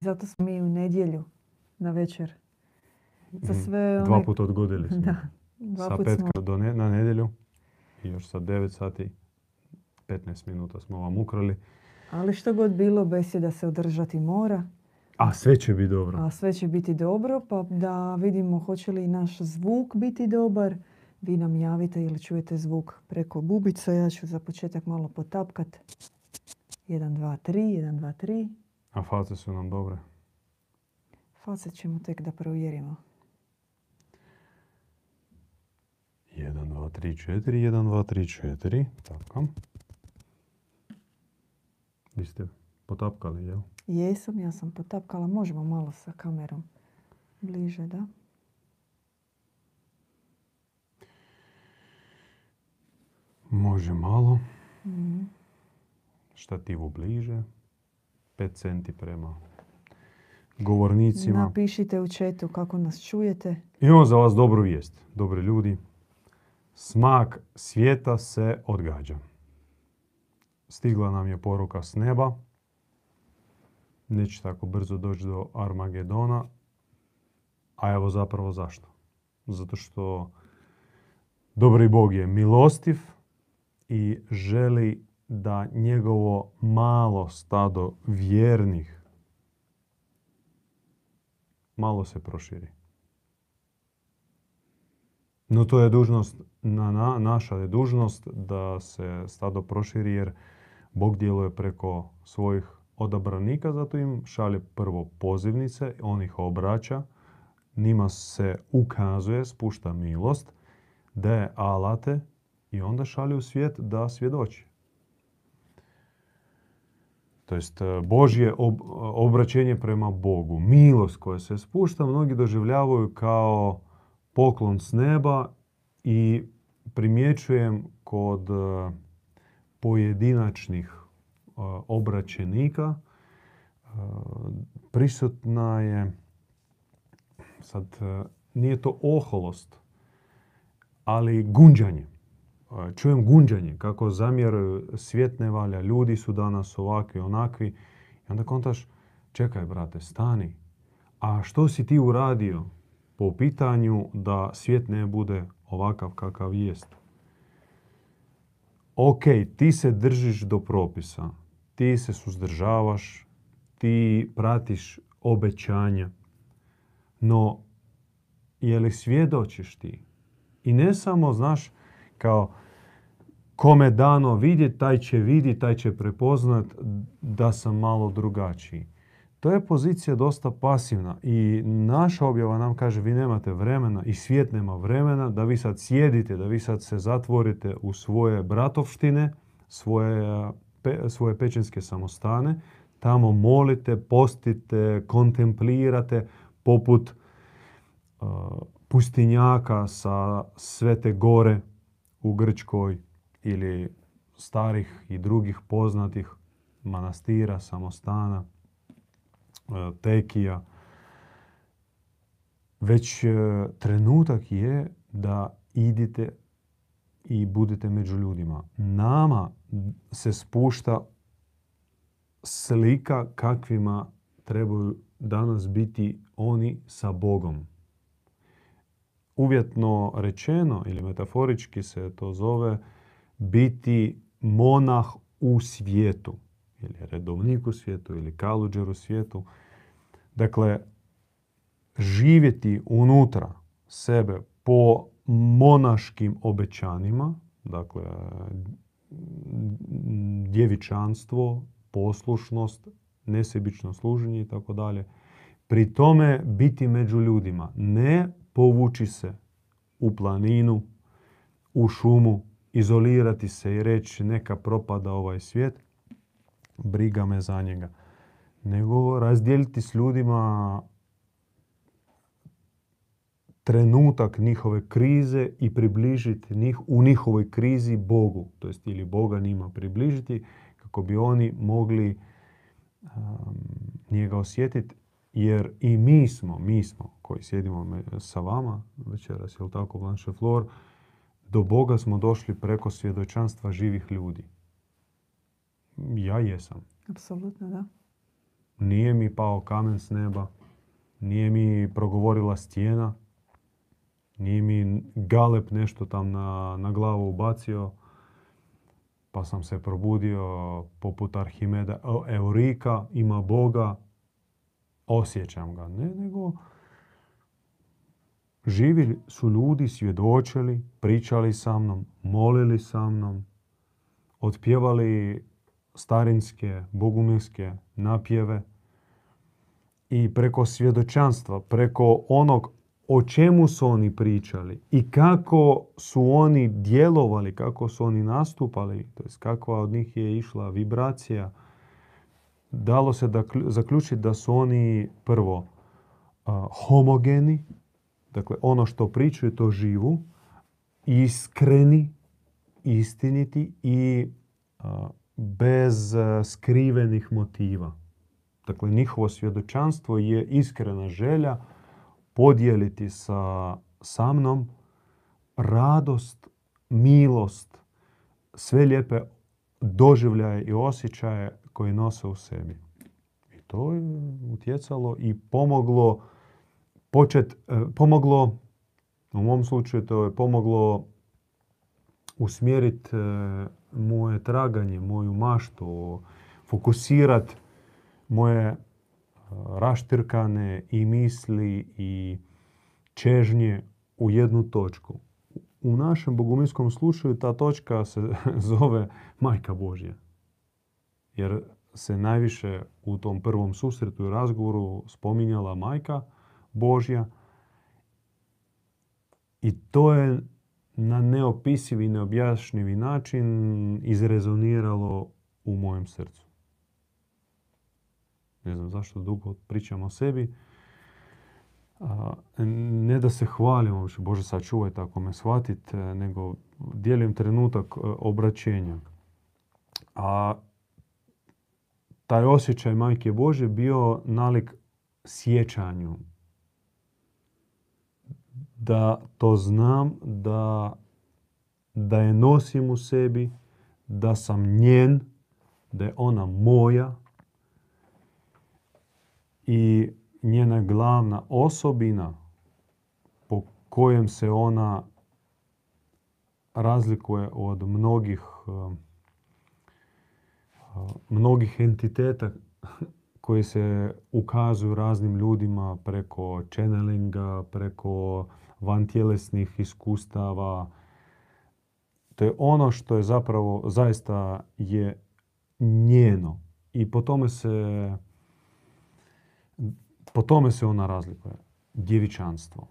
Zato smo mi u nedjelju na večer. Za Mhm. sve Dva one- puta odgodili smo. Da, dva sa put petka smo- do ne- na nedjelju i još sa 9 sati 15 minuta smo vam ukrali. Ali što god bilo, besjeda se održati mora. A sve će biti dobro. A sve će biti dobro, pa da vidimo hoće li naš zvuk biti dobar. Vi nam javite ili čujete zvuk preko bubica. Ja ću za početak malo potapkat. 1, 2, 3, 1, 2, 3. A face su nam dobre. Face ćemo tek da provjerimo. 1, 2, 3, 4, 1, 2, 3, 4. Tako. Vi ste potapkali, jel? Jesam, ja sam potapkala. Možemo malo sa kamerom bliže, da? Može malo. Mhm. Štativu bliže. 5 centi prema govornicima. Napišite u četu kako nas čujete. Imamo za vas dobru vijest, dobri ljudi. Smak svijeta se odgađa. Stigla nam je poruka s neba. Neće tako brzo doći do Armagedona. A evo zapravo zašto. Zato što dobri Bog je milostiv i želi da njegovo malo stado vjernih malo se proširi. No to je dužnost, na, na- naša je dužnost da se stado proširi jer Bog djeluje preko svojih odabranika, zato im šalje prvo pozivnice, on ih obraća, njima se ukazuje, spušta milost, daje alate i onda šalje u svijet da svjedoči. To jest e, Božje ob- obraćenje prema Bogu, milost koja se spušta, mnogi doživljavaju kao poklon s neba i primjećujem kod e, pojedinačnih e, obraćenika e, prisutna je sad e, nije to oholost, ali gunđanje. Čujem gunđanje, kako zamjeraju svijet ne valja, ljudi su danas ovakvi, onakvi. I onda kontaš, čekaj brate, stani. A što si ti uradio po pitanju da svijet ne bude ovakav kakav jest? Ok, ti se držiš do propisa, ti se suzdržavaš, ti pratiš obećanja, no je li svjedočiš ti? I ne samo, znaš, kao kome dano vidjet, taj će vidjet, taj će prepoznat da sam malo drugačiji. To je pozicija dosta pasivna i naša objava nam kaže vi nemate vremena i svijet nema vremena da vi sad sjedite, da vi sad se zatvorite u svoje bratovštine, svoje, pe- svoje pećinske samostane, tamo molite, postite, kontemplirate poput uh, pustinjaka sa Svete gore u Grčkoj ili starih i drugih poznatih manastira, samostana, e, tekija. Već e, trenutak je da idite i budete među ljudima. Nama se spušta slika kakvima trebaju danas biti oni sa Bogom. Uvjetno rečeno ili metaforički se to zove biti monah u svijetu ili redovnik u svijetu ili kaluđer u svijetu. Dakle, živjeti unutra sebe po monaškim obećanjima, dakle, djevičanstvo, poslušnost, nesebično služenje i tako dalje. Pri tome biti među ljudima, ne povući se u planinu, u šumu, izolirati se i reći neka propada ovaj svijet, briga me za njega. Nego razdijeliti s ljudima trenutak njihove krize i približiti njih u njihovoj krizi Bogu, to jest ili Boga njima približiti kako bi oni mogli um, njega osjetiti jer i mi smo, mi smo koji sjedimo sa vama večeras, jel tako Blanche Flor, do Boga smo došli preko svjedočanstva živih ljudi. Ja jesam. Apsolutno, da. Nije mi pao kamen s neba. Nije mi progovorila stijena. Nije mi galep nešto tam na, na glavu ubacio. Pa sam se probudio poput Arhimeda. Eurika, ima Boga. Osjećam ga. Ne, nego živi su ljudi svjedočili, pričali sa mnom, molili sa mnom, otpjevali starinske, bogumilske napjeve i preko svjedočanstva, preko onog o čemu su oni pričali i kako su oni djelovali, kako su oni nastupali, to jest kakva od njih je išla vibracija, dalo se da zaključiti da su oni prvo homogeni, dakle ono što pričaju to živu, iskreni, istiniti i bez skrivenih motiva. Dakle, njihovo svjedočanstvo je iskrena želja podijeliti sa, sa mnom radost, milost, sve lijepe doživljaje i osjećaje koje nose u sebi. I to je utjecalo i pomoglo počet, e, pomoglo, u mom slučaju to je pomoglo usmjeriti e, moje traganje, moju maštu, fokusirati moje e, raštirkane i misli i čežnje u jednu točku. U našem boguminskom slučaju ta točka se zove Majka Božja. Jer se najviše u tom prvom susretu i razgovoru spominjala Majka Božja. I to je na neopisivi i neobjašnjivi način izrezoniralo u mojem srcu. Ne znam zašto dugo pričam o sebi. ne da se hvalim, Bože sačuvaj tako me shvatit, nego dijelim trenutak e, obraćenja. A taj osjećaj Majke Bože bio nalik sjećanju, da to znam, da, da je nosim u sebi, da sam njen, da je ona moja i njena glavna osobina po kojem se ona razlikuje od mnogih uh, mnogih entiteta koji se ukazuju raznim ljudima preko channelinga, preko vantjelesnih iskustava. To je ono što je zapravo zaista je njeno. I po tome se, po tome se ona razlikuje. Djevičanstvo.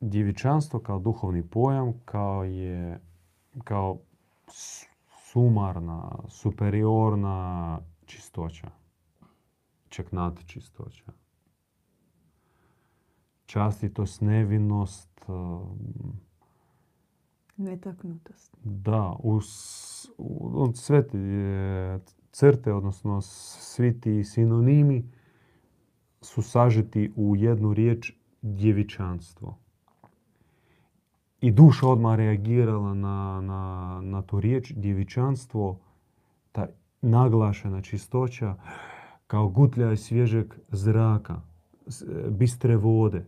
Djevičanstvo kao duhovni pojam, kao je kao sumarna, superiorna čistoća. Čak nad čistoća častitost, nevinost. Um, Netaknutost. Da, u, sve te crte, odnosno svi ti sinonimi su sažeti u jednu riječ djevičanstvo. I duša odmah reagirala na, na, na tu riječ djevičanstvo, ta naglašena čistoća, kao gutljaj svježeg zraka, bistre vode.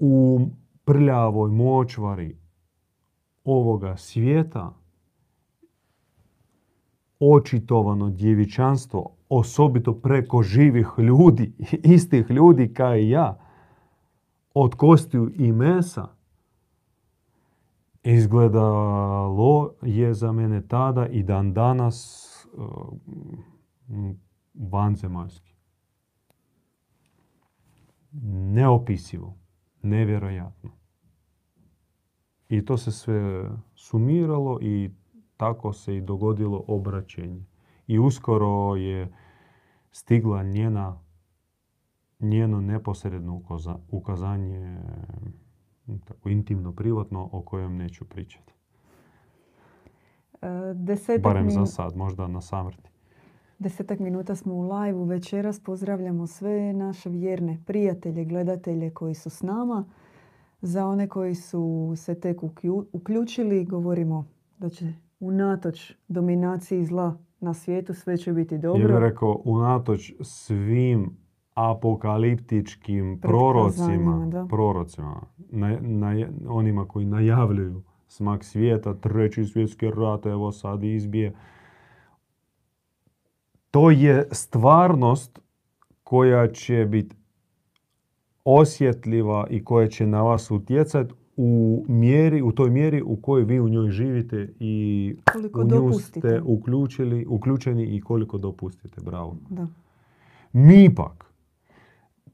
U prljavoj močvari ovoga svijeta očitovano djevičanstvo, osobito preko živih ljudi, istih ljudi kao i ja, od kostiju i mesa, izgledalo je za mene tada i dan danas uh, vanzemaljski. Neopisivo, nevjerojatno. I to se sve sumiralo i tako se i dogodilo obraćenje. I uskoro je stigla njena, njeno neposredno ukazanje, tako intimno, privatno, o kojem neću pričati. E, Barem za sad, možda na samrti. Desetak minuta smo u live večeras. Pozdravljamo sve naše vjerne prijatelje, gledatelje koji su s nama. Za one koji su se tek uključili, govorimo da će unatoč dominaciji zla na svijetu sve će biti Ja bih dobro. rekao, unatoč svim apokaliptičkim prorocima, da. prorocima, na, na- onima koji najavljuju smak svijeta, treći svjetski rat, evo sad izbije. To je stvarnost koja će biti osjetljiva i koja će na vas utjecati u mjeri, u toj mjeri u kojoj vi u njoj živite i Koliko u nju dopustite. ste uključili, uključeni i koliko dopustite. Bravo. Da. Mi pak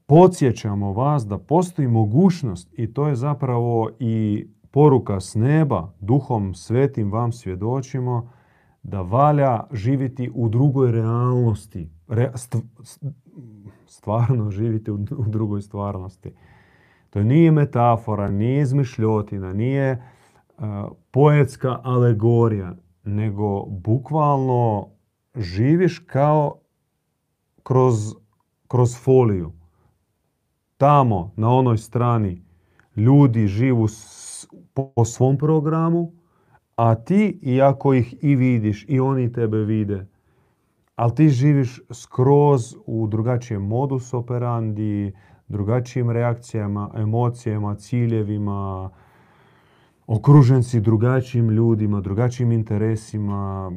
podsjećamo vas da postoji mogućnost i to je zapravo i poruka s neba, duhom svetim vam svjedočimo, da valja živjeti u drugoj realnosti. Re- st- s- stvarno živjeti u, u drugoj stvarnosti. To nije metafora, nije izmišljotina, nije uh, poetska alegorija, nego bukvalno živiš kao kroz, kroz foliju. Tamo, na onoj strani, ljudi živu s- po svom programu, a ti, iako ih i vidiš, i oni tebe vide, ali ti živiš skroz u drugačijem modus operandi, drugačijim reakcijama, emocijama, ciljevima, okružen si drugačijim ljudima, drugačijim interesima,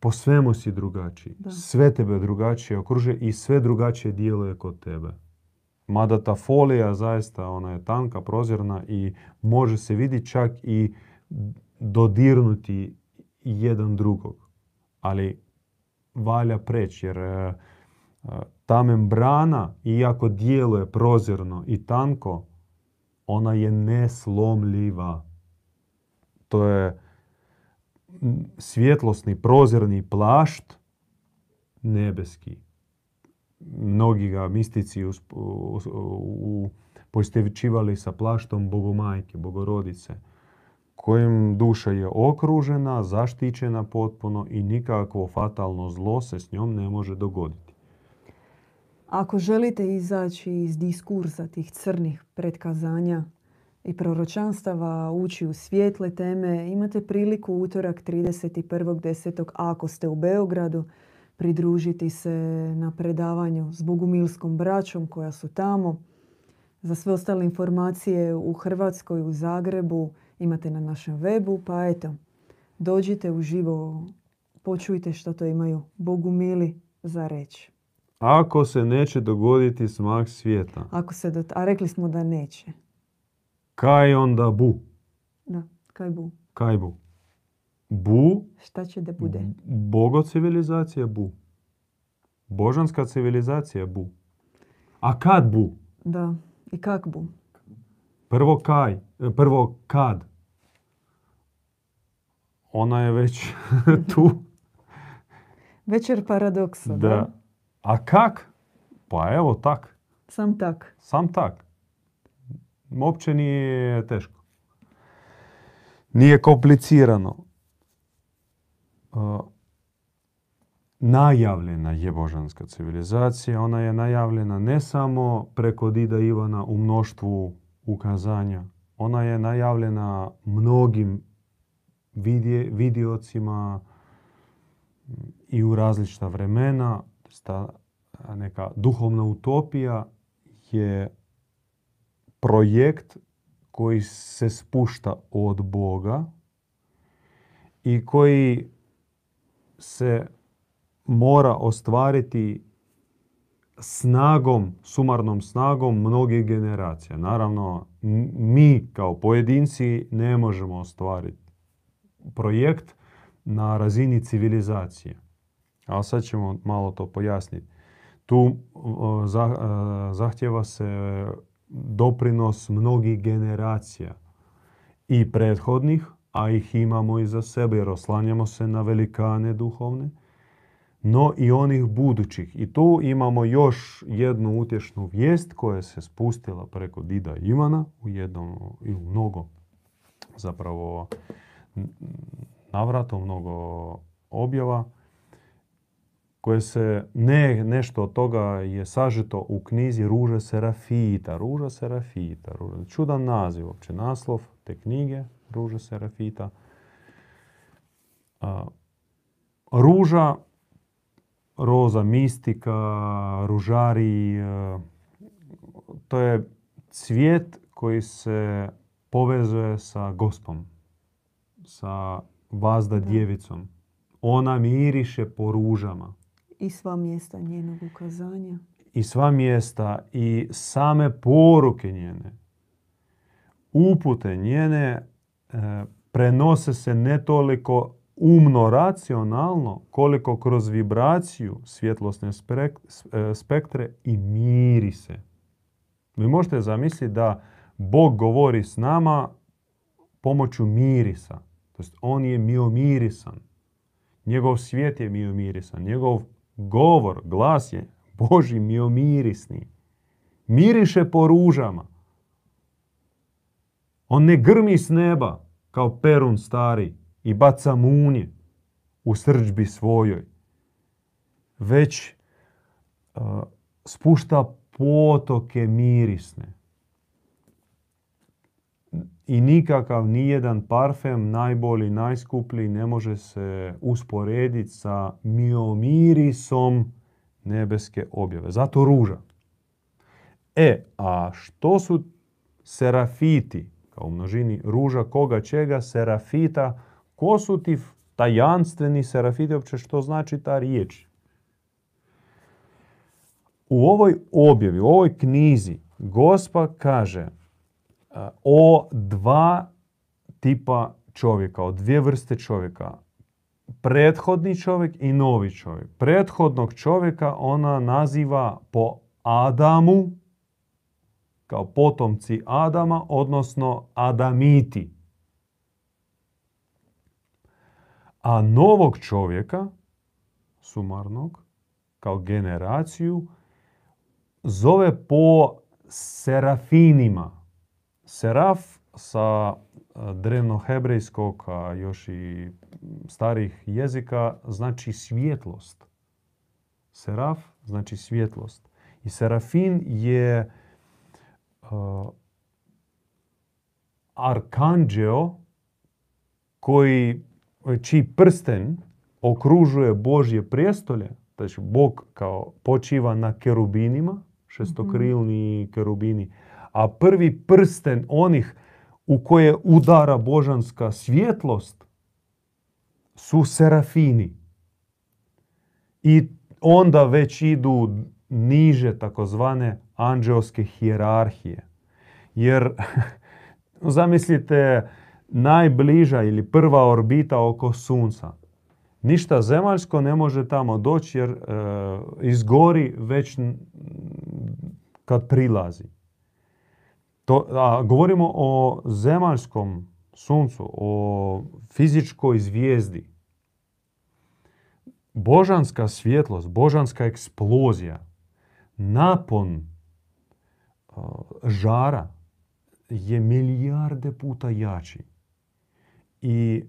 po svemu si drugačiji. Da. Sve tebe drugačije okruže i sve drugačije djeluje kod tebe. Mada ta folija zaista ona je tanka, prozirna i može se vidjeti čak i dodirnuti jedan drugog. Ali valja preći jer e, e, ta membrana, iako djeluje prozirno i tanko, ona je neslomljiva. To je svjetlosni prozirni plašt nebeski. Mnogi ga mistici usp- u, u, poistovjećivali sa plaštom Bogomajke, Bogorodice, kojim duša je okružena, zaštićena potpuno i nikakvo fatalno zlo se s njom ne može dogoditi. Ako želite izaći iz diskursa tih crnih pretkazanja i proročanstava, ući u svijetle teme, imate priliku utorak 31.10. ako ste u Beogradu, pridružiti se na predavanju s Bogumilskom braćom koja su tamo. Za sve ostale informacije u Hrvatskoj, u Zagrebu imate na našem webu, pa eto, dođite uživo, počujte što to imaju Bogumili za reći. Ako se neće dogoditi smak svijeta, Ako se do... A rekli smo da neće. kaj onda bu? Da, kaj bu? Kaj bu? Bu, Šta će da bude? bogo civilizacija bu. Božanska civilizacija bu. A kad bu? Da, i kak bu? Prvo kaj, prvo kad. Ona je već tu. Večer paradoksa, da? Da. A kak? Pa evo tak. Sam tak. Sam tak. Uopće nije teško. Nije komplicirano. Uh, najavljena je božanska civilizacija. Ona je najavljena ne samo preko Dida Ivana u mnoštvu ukazanja. Ona je najavljena mnogim vidje, vidiocima i u različita vremena. Ta neka duhovna utopija je projekt koji se spušta od Boga i koji se mora ostvariti snagom, sumarnom snagom mnogih generacija. Naravno, mi kao pojedinci ne možemo ostvariti projekt na razini civilizacije. Ali sad ćemo malo to pojasniti. Tu za- a, zahtjeva se doprinos mnogih generacija i prethodnih, a ih imamo iza sebe jer oslanjamo se na velikane duhovne, no i onih budućih. I tu imamo još jednu utješnu vijest koja se spustila preko Dida Ivana u jednom i u mnogo zapravo navrata, mnogo objava koje se, ne, nešto od toga je sažeto u knjizi Ruža Serafita. Ruža Serafita. Ruža, čudan naziv, uopće naslov te knjige Ruža Serafita. ruža, roza mistika, ružari, to je cvijet koji se povezuje sa gospom, sa vazda djevicom. Ona miriše po ružama. I sva mjesta njenog ukazanja. I sva mjesta i same poruke njene, upute njene e, prenose se ne toliko umno, racionalno, koliko kroz vibraciju svjetlosne e, spektre i miri se. Vi možete zamisliti da Bog govori s nama pomoću mirisa. To jest on je miomirisan. Njegov svijet je miomirisan. Njegov govor, glas je Boži miomirisni. Miriše po ružama. On ne grmi s neba kao perun stari i baca munje u srđbi svojoj. Već uh, spušta potoke mirisne. I nikakav nijedan parfem, najbolji, najskuplji, ne može se usporediti sa miomirisom nebeske objave. Zato ruža. E, a što su serafiti, kao u množini ruža koga čega, serafita, ko su ti tajanstveni serafiti, uopće što znači ta riječ? U ovoj objavi, u ovoj knjizi, Gospa kaže o dva tipa čovjeka, o dvije vrste čovjeka. Prethodni čovjek i novi čovjek. Prethodnog čovjeka ona naziva po Adamu, kao potomci Adama, odnosno Adamiti. A novog čovjeka, sumarnog, kao generaciju, zove po serafinima. Seraf sa drevnohebrejskog, a još i starih jezika, znači svjetlost. Seraf znači svjetlost. I serafin je uh, arkanđeo koji, čiji prsten okružuje Božje prijestolje, znači Bog kao počiva na kerubinima, šestokrilni kerubini, a prvi prsten onih u koje udara božanska svjetlost su serafini. I onda već idu niže takozvane anđeoske hijerarhije. Jer zamislite najbliža ili prva orbita oko sunca. Ništa zemaljsko ne može tamo doći jer e, izgori već kad prilazi. To, a, govorimo o zemaljskom suncu, o fizičkoj zvijezdi. Božanska svjetlost, božanska eksplozija, napon žara je milijarde puta jači. I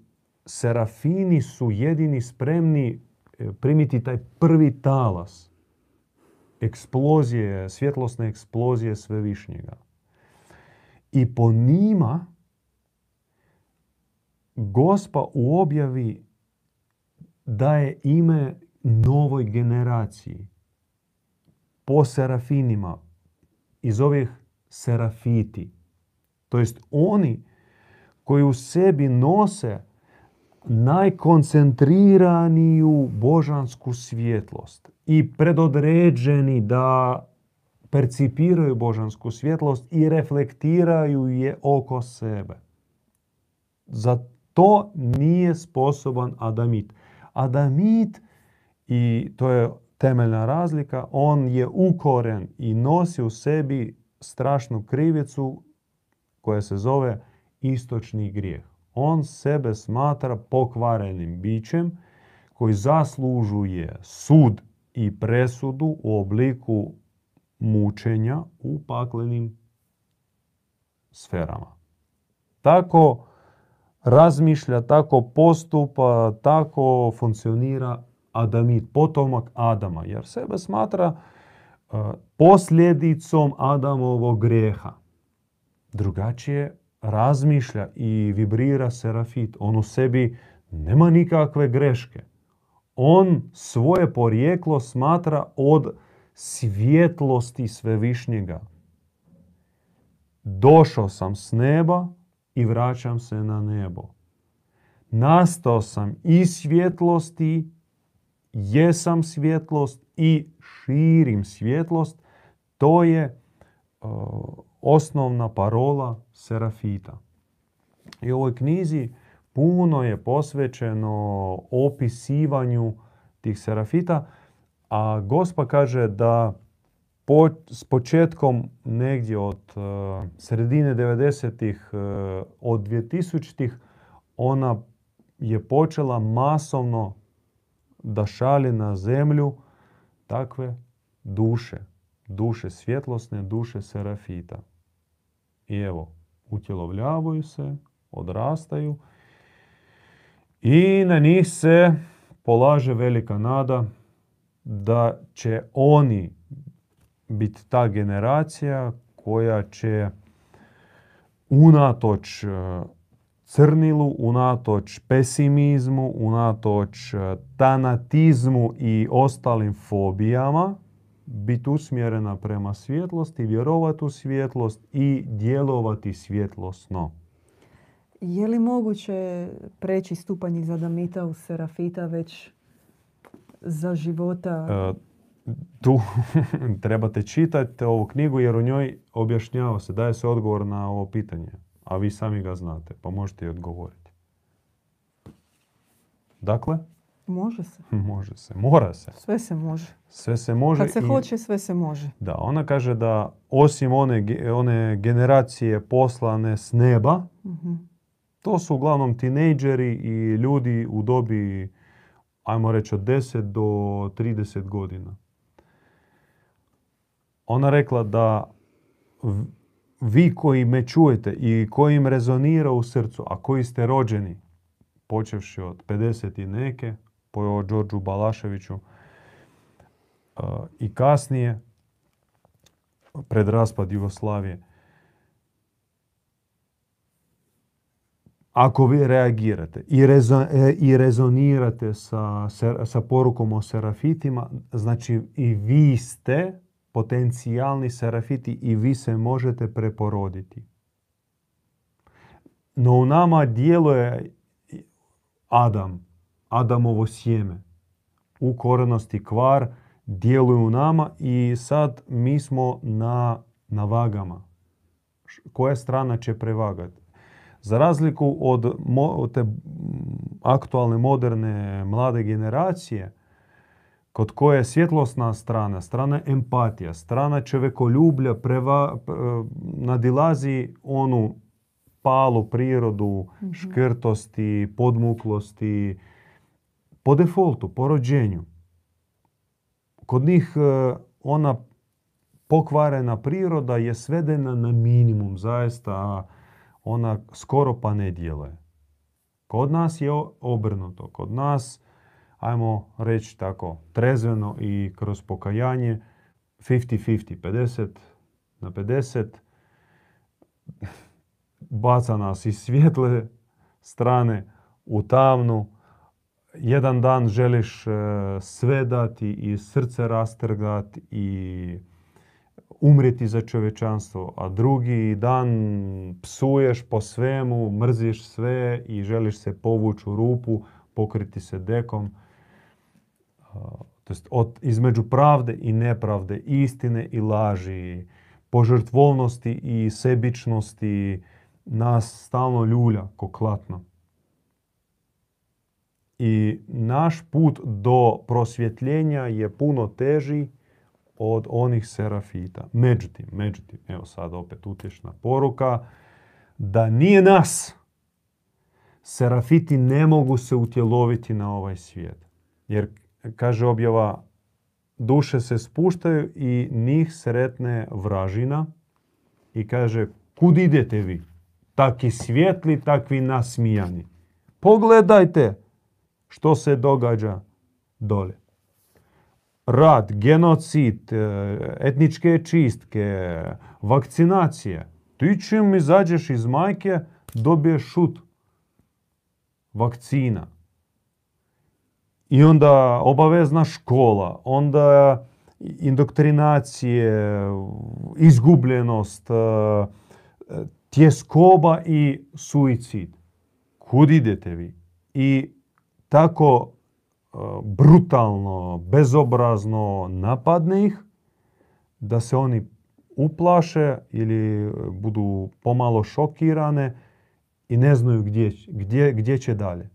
serafini su jedini spremni e, primiti taj prvi talas eksplozije, svjetlosne eksplozije svevišnjega. I po njima Gospa u objavi daje ime novoj generaciji. Po serafinima iz ovih serafiti. To jest oni koji u sebi nose najkoncentriraniju božansku svjetlost i predodređeni da percipiraju božansku svjetlost i reflektiraju je oko sebe. Za to nije sposoban Adamit. Adamit, i to je temeljna razlika, on je ukoren i nosi u sebi strašnu krivicu koja se zove istočni grijeh. On sebe smatra pokvarenim bićem koji zaslužuje sud i presudu u obliku mučenja u paklenim sferama. Tako razmišlja, tako postupa, tako funkcionira Adamit, potomak Adama, jer sebe smatra e, posljedicom Adamovog greha. Drugačije razmišlja i vibrira serafit. On u sebi nema nikakve greške. On svoje porijeklo smatra od svjetlosti svevišnjega. Došao sam s neba i vraćam se na nebo. Nastao sam iz svjetlosti, jesam svjetlost i širim svjetlost. To je osnovna parola Serafita. I u ovoj knjizi puno je posvećeno opisivanju tih serafita, a gospa kaže da po, s početkom negdje od uh, sredine 90-ih, uh, od 2000-ih, ona je počela masovno da šalje na zemlju takve duše, duše svjetlosne, duše serafita. I evo, utjelovljavaju se, odrastaju i na njih se polaže velika nada da će oni biti ta generacija koja će unatoč e, crnilu, unatoč pesimizmu, unatoč e, tanatizmu i ostalim fobijama biti usmjerena prema svjetlosti, vjerovati u svjetlost i djelovati svjetlosno. Je li moguće preći stupanj iz Adamita u Serafita već za života? E, tu trebate čitati ovu knjigu jer u njoj objašnjava se, daje se odgovor na ovo pitanje. A vi sami ga znate, pa možete i odgovoriti. Dakle? Može se. Može se. Mora se. Sve se može. Sve se može. Kad se hoće, sve se može. Da, ona kaže da osim one, one generacije poslane s neba, mhm. to su uglavnom tinejdžeri i ljudi u dobi, ajmo reći, od 10 do 30 godina. Ona rekla da vi koji me čujete i koji im rezonira u srcu, a koji ste rođeni, počevši od 50 i neke, po Đorđu Balaševiću, i kasnije, pred raspad Jugoslavije, ako vi reagirate i, e, i rezonirate sa, sa porukom o serafitima, znači i vi ste potencijalni serafiti i vi se možete preporoditi. No u nama djeluje Adam, Adamovo sjeme. U korenosti kvar djeluje u nama i sad mi smo na, na vagama. Koja strana će prevagati? Za razliku od, od te aktualne, moderne, mlade generacije, kod koje je svjetlosna strana, strana empatija, strana čovekoljublja preva, nadilazi onu palu prirodu, mm škrtosti, podmuklosti, po defaultu, po rođenju. Kod njih e, ona pokvarena priroda je svedena na minimum, zaista ona skoro pa ne djeluje. Kod nas je obrnuto. Kod nas ajmo reći tako, trezveno i kroz pokajanje 50-50, 50 na 50, baca nas iz svjetle strane u tamnu. Jedan dan želiš e, sve dati i srce rastrgati i umrijeti za čovječanstvo, a drugi dan psuješ po svemu, mrziš sve i želiš se povući u rupu, pokriti se dekom to od, između pravde i nepravde, istine i laži, požrtvovnosti i sebičnosti nas stalno ljulja ko klatno. I naš put do prosvjetljenja je puno teži od onih serafita. Međutim, međutim, evo sad opet utješna poruka, da nije nas, serafiti ne mogu se utjeloviti na ovaj svijet. Jer kaže objava, duše se spuštaju i njih sretne vražina i kaže, kud idete vi? Taki svjetli, takvi nasmijani. Pogledajte što se događa dole. Rad, genocid, e, etničke čistke, vakcinacije. Ti čim izađeš iz majke, dobiješ šut vakcina I onda obavezna škola, onda indoktrinacije, izgubljenost, e, tjeskoba i suicid. Kud idete vi? I tako brutalno, bezobrazno napadne ih da se oni uplaše ili budu pomalo šokirane i ne znaju gdje, gdje, gdje će dalje.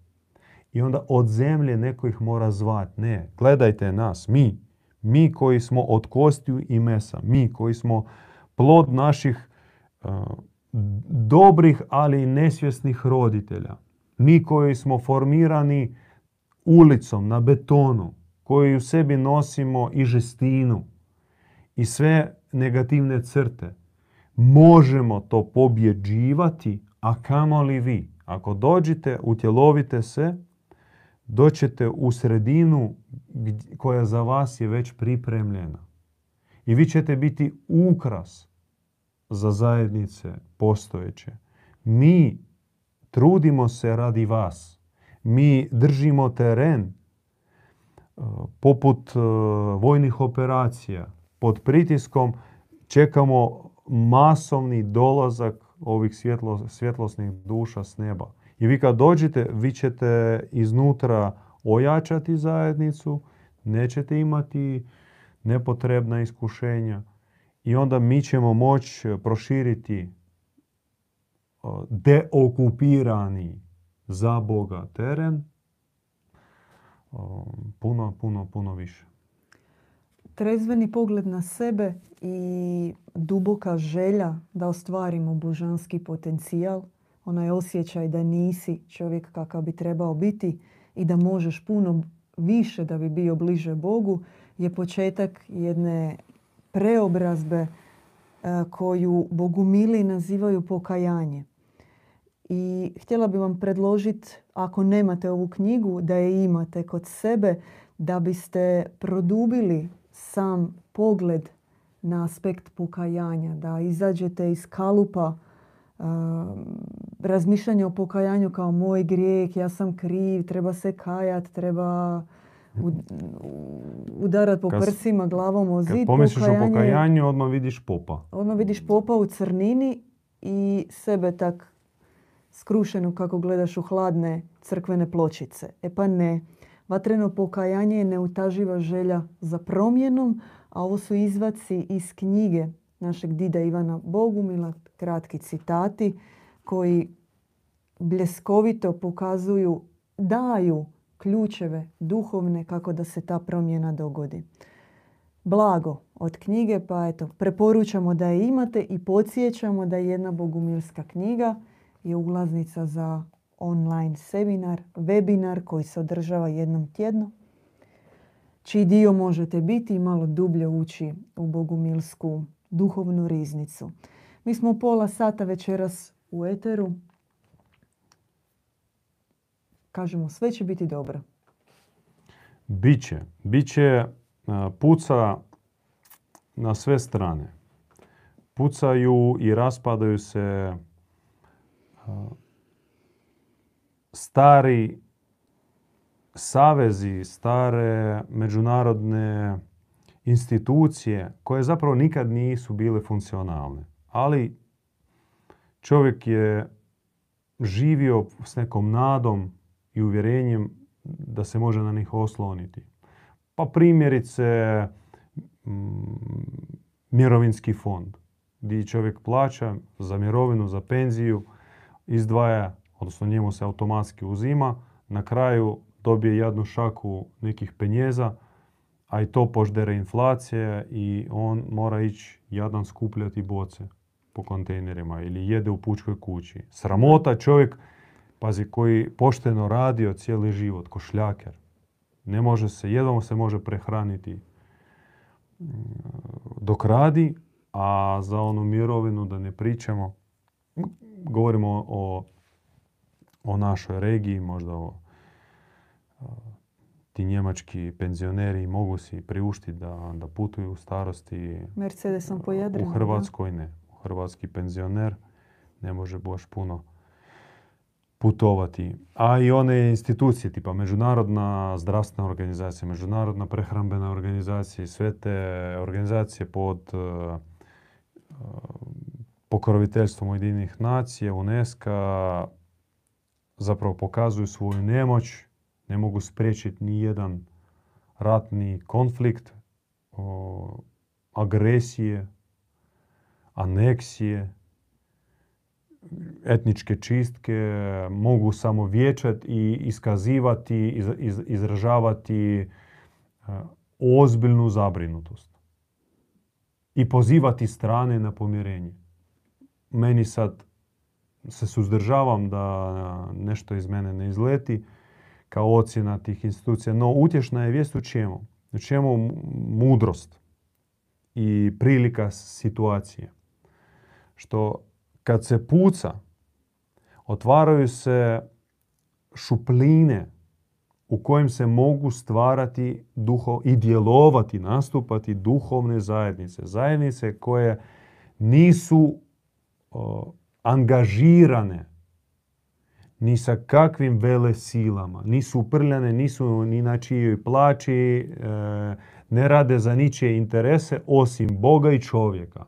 I onda od zemlje neko ih mora zvati. Ne, gledajte nas, mi, mi koji smo od kostiju i mesa, mi koji smo plod naših uh, dobrih, ali nesvjesnih roditelja. Mi koji smo formirani ulicom, na betonu, koji u sebi nosimo i žestinu i sve negativne crte. Možemo to pobjeđivati, a kamoli vi. Ako dođete, utjelovite se, doćete u sredinu koja za vas je već pripremljena. I vi ćete biti ukras za zajednice postojeće. Mi trudimo se radi vas. Mi držimo teren e, poput e, vojnih operacija. Pod pritiskom čekamo masovni dolazak ovih svjetlo, svjetlosnih duša s neba. I vi kad dođete, vi ćete iznutra ojačati zajednicu, nećete imati nepotrebna iskušenja i onda mi ćemo moći proširiti deokupirani za Boga teren puno, puno, puno više. Trezveni pogled na sebe i duboka želja da ostvarimo božanski potencijal, onaj osjećaj da nisi čovjek kakav bi trebao biti i da možeš puno više da bi bio bliže Bogu, je početak jedne preobrazbe e, koju bogumili nazivaju pokajanje. I htjela bi vam predložiti, ako nemate ovu knjigu, da je imate kod sebe, da biste produbili sam pogled na aspekt pokajanja, da izađete iz kalupa uh, razmišljanja o pokajanju kao moj grijeh, ja sam kriv, treba se kajat, treba udarat po prsima glavom o zid. Kad pomisliš o pokajanju, odmah vidiš popa. Odmah vidiš popa u crnini i sebe tak skrušenu kako gledaš u hladne crkvene pločice. E pa ne. Vatreno pokajanje je neutaživa želja za promjenom, a ovo su izvaci iz knjige našeg dida Ivana Bogumila, kratki citati koji bljeskovito pokazuju, daju ključeve duhovne kako da se ta promjena dogodi. Blago od knjige, pa eto, preporučamo da je imate i podsjećamo da je jedna bogumilska knjiga je ulaznica za online seminar, webinar koji se održava jednom tjedno, čiji dio možete biti i malo dublje ući u bogumilsku duhovnu riznicu. Mi smo pola sata večeras u eteru. Kažemo, sve će biti dobro. Biće. Biće puca na sve strane. Pucaju i raspadaju se stari savezi, stare međunarodne institucije koje zapravo nikad nisu bile funkcionalne. Ali čovjek je živio s nekom nadom i uvjerenjem da se može na njih osloniti. Pa primjerice mirovinski fond gdje čovjek plaća za mirovinu, za penziju, izdvaja odnosno njemu se automatski uzima, na kraju dobije jednu šaku nekih penjeza, a i to poždere inflacija i on mora ići jadan skupljati boce po kontejnerima ili jede u pučkoj kući. Sramota čovjek, pazi, koji pošteno radio cijeli život, košljaker. Ne može se, jednom se može prehraniti mm, dok radi, a za onu mirovinu da ne pričamo. Govorimo o o našoj regiji, možda o, ti njemački penzioneri mogu si priuštiti da, da putuju u starosti. Mercedesom po U Hrvatskoj ne. Hrvatski penzioner ne može baš puno putovati. A i one institucije, tipa Međunarodna zdravstvena organizacija, Međunarodna prehrambena organizacija i sve te organizacije pod uh, pokroviteljstvom Ujedinih nacija, UNESCO, zapravo pokazuju svoju nemoć, ne mogu spriječiti ni jedan ratni konflikt, agresije, aneksije, etničke čistke, mogu samo vječati i iskazivati, izražavati e, ozbiljnu zabrinutost i pozivati strane na pomirenje. Meni sad se suzdržavam da nešto iz mene ne izleti kao ocjena tih institucija, no utješna je vijest u čemu? U čemu mudrost i prilika situacije. Što kad se puca, otvaraju se šupline u kojim se mogu stvarati duho i djelovati, nastupati duhovne zajednice. Zajednice koje nisu angažirane ni sa kakvim vele silama, nisu uprljane, nisu ni na čijoj plaći, e, ne rade za ničije interese osim Boga i čovjeka.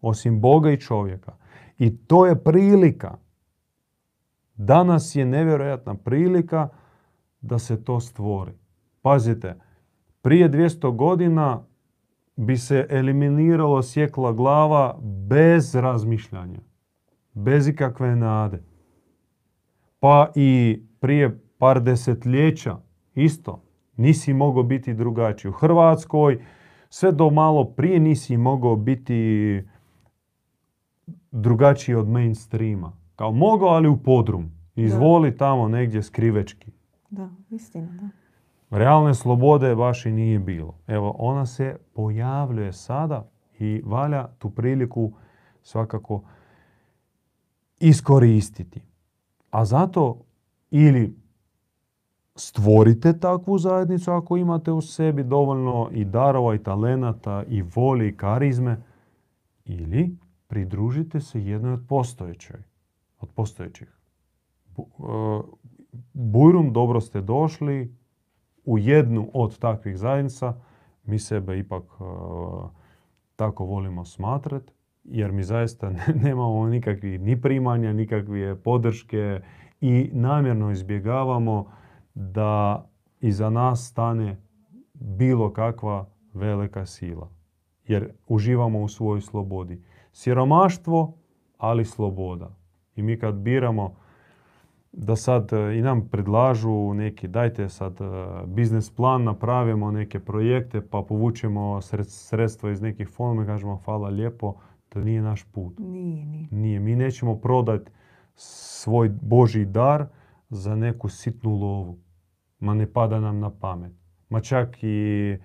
Osim Boga i čovjeka. I to je prilika. Danas je nevjerojatna prilika da se to stvori. Pazite, prije 200 godina bi se eliminiralo sjekla glava bez razmišljanja, bez ikakve nade. Pa i prije par desetljeća isto nisi mogao biti drugačiji. U Hrvatskoj sve do malo prije nisi mogao biti drugačiji od mainstreama. Kao mogao, ali u podrum. Izvoli tamo negdje skrivečki. Da, istina, da. Realne slobode baš i nije bilo. Evo, ona se pojavljuje sada i valja tu priliku svakako iskoristiti. A zato ili stvorite takvu zajednicu ako imate u sebi dovoljno i darova i talenata i volje i karizme ili pridružite se jednoj od postojećih. Od postojećih. E, Bujrum, dobro ste došli u jednu od takvih zajednica. Mi sebe ipak e, tako volimo smatrati jer mi zaista nemamo nikakvih ni primanja, nikakve podrške i namjerno izbjegavamo da iza nas stane bilo kakva velika sila. Jer uživamo u svojoj slobodi. Siromaštvo, ali sloboda. I mi kad biramo da sad e, i nam predlažu neki, dajte sad e, biznis plan, napravimo neke projekte pa povučemo sredstva iz nekih fondova i kažemo hvala lijepo, to nije naš put. Nije, nije. Nije. Mi nećemo prodati svoj Boži dar za neku sitnu lovu. Ma ne pada nam na pamet. Ma čak i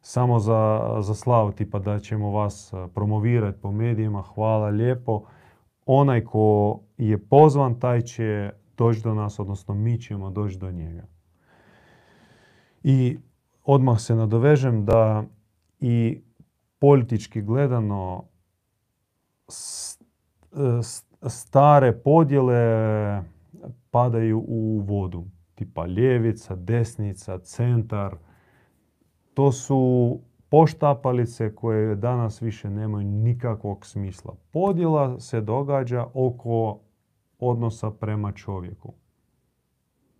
samo za, za slavu, tipa da ćemo vas promovirati po medijima, hvala lijepo. Onaj ko je pozvan, taj će doći do nas, odnosno mi ćemo doći do njega. I odmah se nadovežem da i politički gledano stare podjele padaju u vodu. Tipa ljevica, desnica, centar. To su poštapalice koje danas više nemaju nikakvog smisla. Podjela se događa oko odnosa prema čovjeku.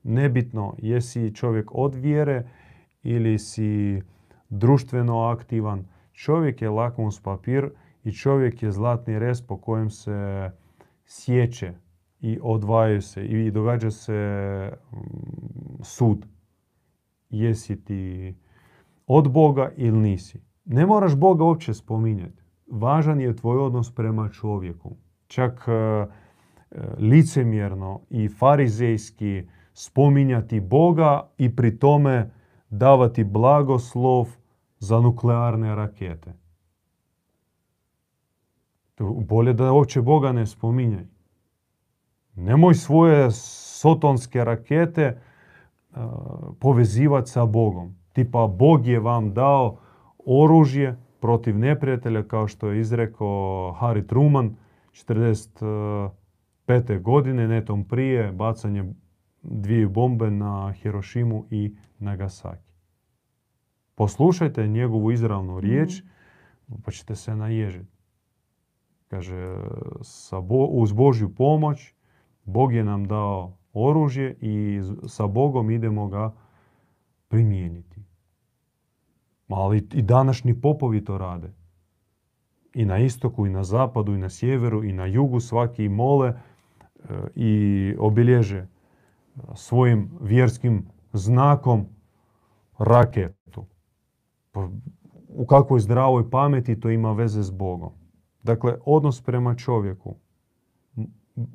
Nebitno jesi čovjek od vjere ili si društveno aktivan. Čovjek je lakmus papir i čovjek je zlatni res po kojem se sjeće i odvajaju se i događa se mm, sud. Jesi ti od Boga ili nisi. Ne moraš Boga uopće spominjati. Važan je tvoj odnos prema čovjeku. Čak e, e, licemjerno i farizejski spominjati Boga i pri tome davati blagoslov za nuklearne rakete. Bolje da uopće Boga ne spominjaj. Nemoj svoje sotonske rakete povezivati sa Bogom. Tipa Bog je vam dao oružje protiv neprijatelja kao što je izrekao Harry Truman 40 pete godine, netom prije, bacanje dvije bombe na Hirošimu i Nagasaki. Poslušajte njegovu izravnu riječ, pa ćete se naježiti. Kaže, sa uz Božju pomoć, Bog je nam dao oružje i sa Bogom idemo ga primijeniti. Ali i današnji popovi to rade. I na istoku, i na zapadu, i na sjeveru, i na jugu svaki mole i obilježe svojim vjerskim znakom raketu. Pa, u kakvoj zdravoj pameti to ima veze s Bogom. Dakle, odnos prema čovjeku.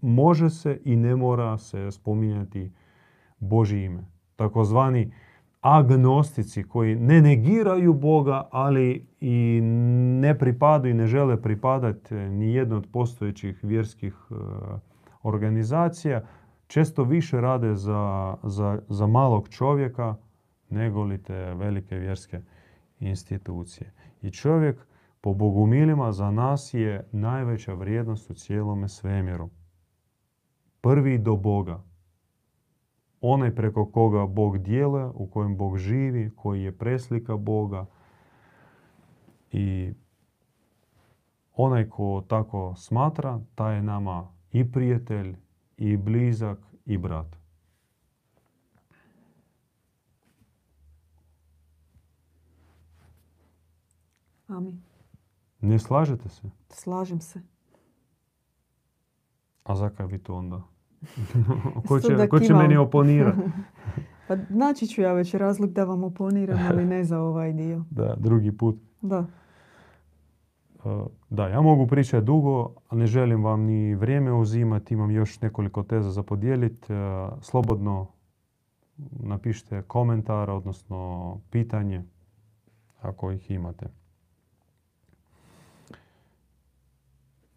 Može se i ne mora se spominjati Boži ime. Takozvani agnostici koji ne negiraju Boga, ali i ne pripadaju i ne žele pripadati ni jednoj od postojećih vjerskih e, organizacija, često više rade za, za, za malog čovjeka nego li te velike vjerske institucije. I čovjek po bogumilima za nas je najveća vrijednost u cijelome svemiru. Prvi do Boga. Onaj preko koga Bog djeluje, u kojem Bog živi, koji je preslika Boga. I onaj ko tako smatra, taj je nama i prijatelj, i blizak, i brat. Amin. Ne slažete se? Slažem se. A zakaj vi to onda? ko će, ko će meni oponirati? pa naći ću ja već razlog da vam oponiram, ali ne za ovaj dio. Da, drugi put. Da. Uh, da, ja mogu pričati dugo, a ne želim vam ni vrijeme uzimati. Imam još nekoliko teza za podijeliti. Uh, slobodno napišite komentar, odnosno pitanje, ako ih imate.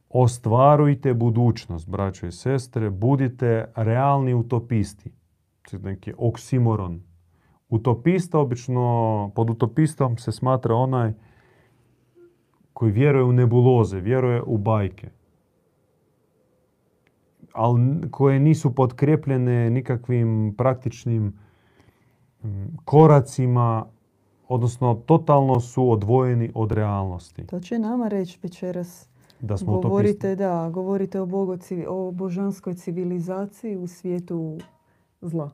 Ostvarujte budućnost, braćo i sestre, budite realni utopisti. Neki oksimoron. Utopista obično, pod utopistom se smatra onaj koji vjeruje u nebuloze, vjeruje u bajke. Ali koje nisu potkrepljene nikakvim praktičnim koracima, odnosno totalno su odvojeni od realnosti. To će nama reći večeras da smo govorite, da, govorite o, o božanskoj civilizaciji u svijetu zla.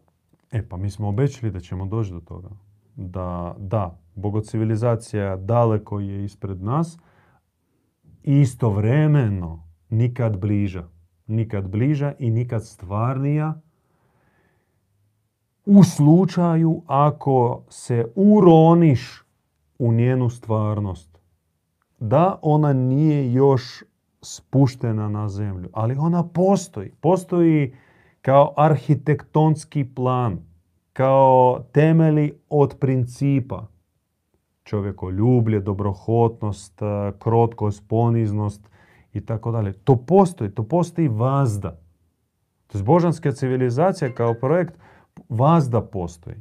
E pa mi smo obećali da ćemo doći do toga. Da, da, bogocivilizacija daleko je ispred nas, istovremeno nikad bliža. Nikad bliža i nikad stvarnija u slučaju ako se uroniš u njenu stvarnost da ona nije još spuštena na zemlju, ali ona postoji. Postoji kao arhitektonski plan, kao temeli od principa. Čovjekoljublje, dobrohotnost, krotkost, poniznost i tako dalje. To postoji, to postoji vazda. To je božanska civilizacija kao projekt vazda postoji.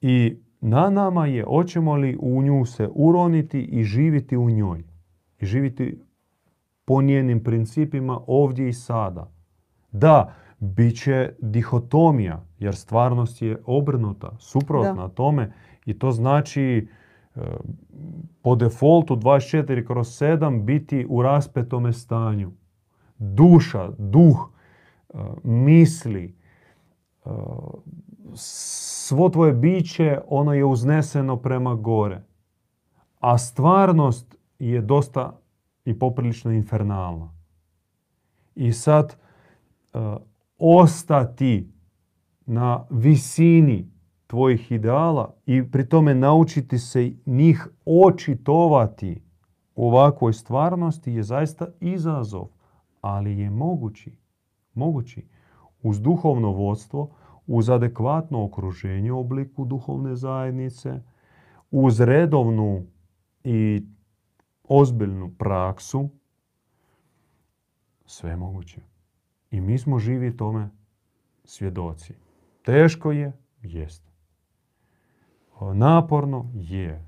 I na nama je hoćemo li u nju se uroniti i živiti u njoj. I živiti po njenim principima ovdje i sada. Da, bit će dihotomija, jer stvarnost je obrnuta, suprotna tome i to znači e, po defaultu 24 kroz 7 biti u raspetome stanju. Duša, duh, e, misli, e, svo tvoje biće, ono je uzneseno prema gore. A stvarnost je dosta i poprilično infernalna. I sad ostati na visini tvojih ideala i pri tome naučiti se njih očitovati u ovakvoj stvarnosti je zaista izazov, ali je mogući. Mogući. Uz duhovno vodstvo, uz adekvatno okruženje u obliku duhovne zajednice, uz redovnu i ozbiljnu praksu, sve je moguće. I mi smo živi tome svjedoci. Teško je? Jest. Naporno? Je.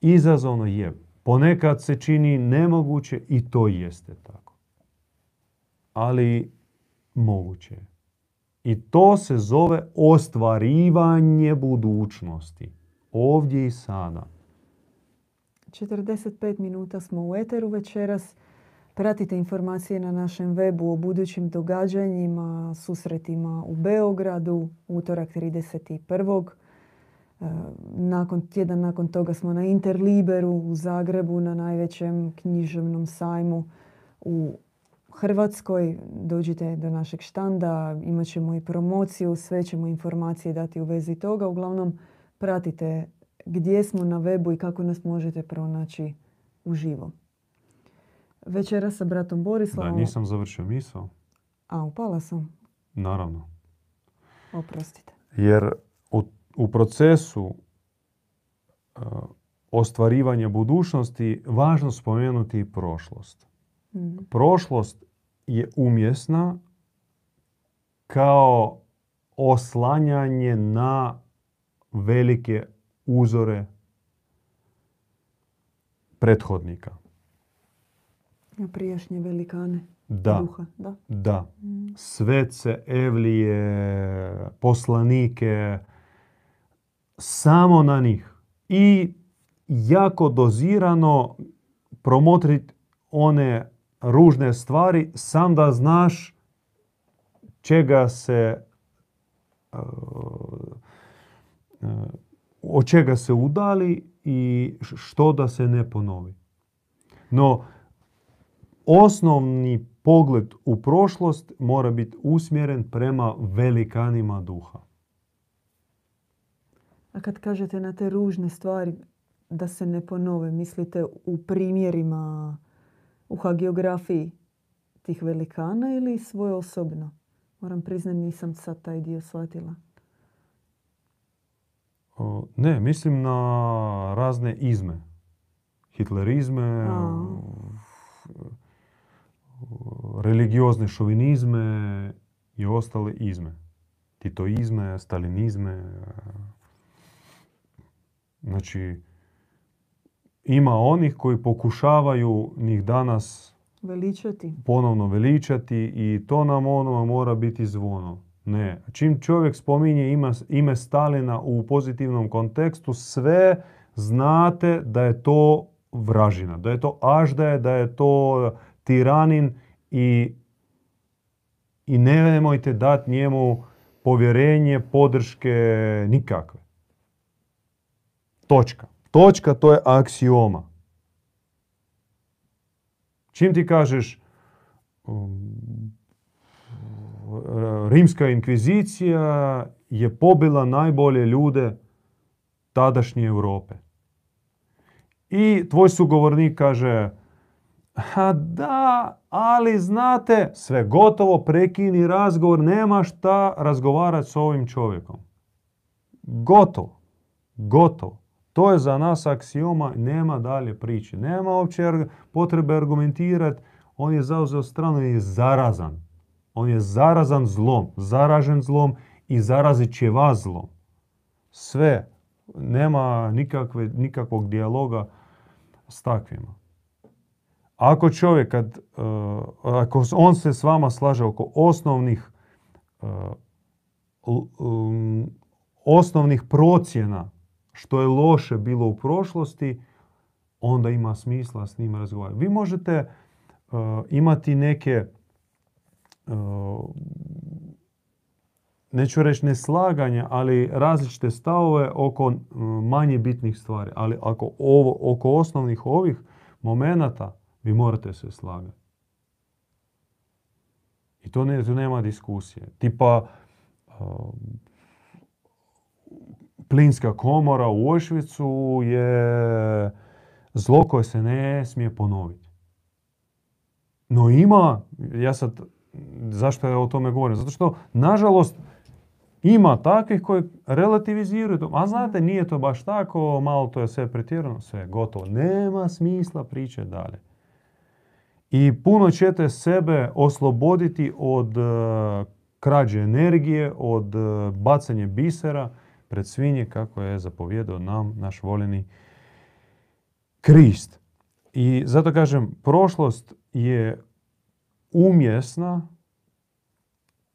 Izazovno je. Ponekad se čini nemoguće i to jeste tako. ali moguće. I to se zove ostvarivanje budućnosti. Ovdje i sada. 45 minuta smo u Eteru večeras. Pratite informacije na našem webu o budućim događanjima, susretima u Beogradu, utorak 31. E, nakon, tjedan nakon toga smo na Interliberu u Zagrebu, na najvećem književnom sajmu u Hrvatskoj. Dođite do našeg štanda, imat ćemo i promociju, sve ćemo informacije dati u vezi toga. Uglavnom, pratite gdje smo na webu i kako nas možete pronaći uživo. Večera sa bratom Borislavom. Da, nisam završio misao. A, upala sam. Naravno. Oprostite. Jer u, procesu uh, ostvarivanja budućnosti važno spomenuti i prošlost. Mhm. Prošlost je umjesna kao oslanjanje na velike uzore prethodnika. Na prijašnje velikane Da, duha. Da. da. Mm. Svece, evlije, poslanike, samo na njih. I jako dozirano promotriti one ružne stvari, sam da znaš čega se uh, uh, od čega se udali i što da se ne ponovi. No, osnovni pogled u prošlost mora biti usmjeren prema velikanima duha. A kad kažete na te ružne stvari da se ne ponove, mislite u primjerima u hagiografiji tih velikana ili svoje osobno? Moram priznati nisam sad taj dio shvatila. O, Ne, mislim na razne izme. Hitlerizme, A. religiozne šovinizme i ostale izme. Titoizme, stalinizme. Znači, ima onih koji pokušavaju njih danas Veličati. ponovno veličati i to nam ono mora biti zvono. Ne. Čim čovjek spominje ima, ime Stalina u pozitivnom kontekstu, sve znate da je to vražina, da je to aždaje, da je to tiranin i, i nemojte dati njemu povjerenje, podrške nikakve. Točka. Točka to je aksioma. Čim ti kažeš um, rimska inkvizicija je pobila najbolje ljude tadašnje Europe. I tvoj sugovornik kaže, a da, ali znate, sve gotovo, prekini razgovor, nema šta razgovarati s ovim čovjekom. Gotovo. Gotovo. To je za nas aksioma, nema dalje priče. Nema uopće potrebe argumentirati, on je zauzeo stranu i je zarazan. On je zarazan zlom, zaražen zlom i zarazit će vas zlom. Sve. Nema nikakve, nikakvog dijaloga s takvima. Ako čovjek, kad, uh, ako on se s vama slaže oko osnovnih l- um, osnovnih procjena što je loše bilo u prošlosti, onda ima smisla s njim razgovarati. Vi možete uh, imati neke uh, neću reći neslaganja, ali različite stavove oko uh, manje bitnih stvari. Ali ako ovo, oko osnovnih ovih momenata vi morate se slagati. I to, ne, tu nema diskusije. Tipa, plinska komora u Auschwitzu je zlo koje se ne smije ponoviti. No ima, ja sad, zašto ja o tome govorim? Zato što, nažalost, ima takvih koji relativiziraju. A znate, nije to baš tako, malo to je sve pretjerano, sve gotovo. Nema smisla priče dalje. I puno ćete sebe osloboditi od eh, krađe energije, od eh, bacanja bisera pred svinje, kako je zapovjedao nam naš voljeni Krist. I zato kažem, prošlost je umjesna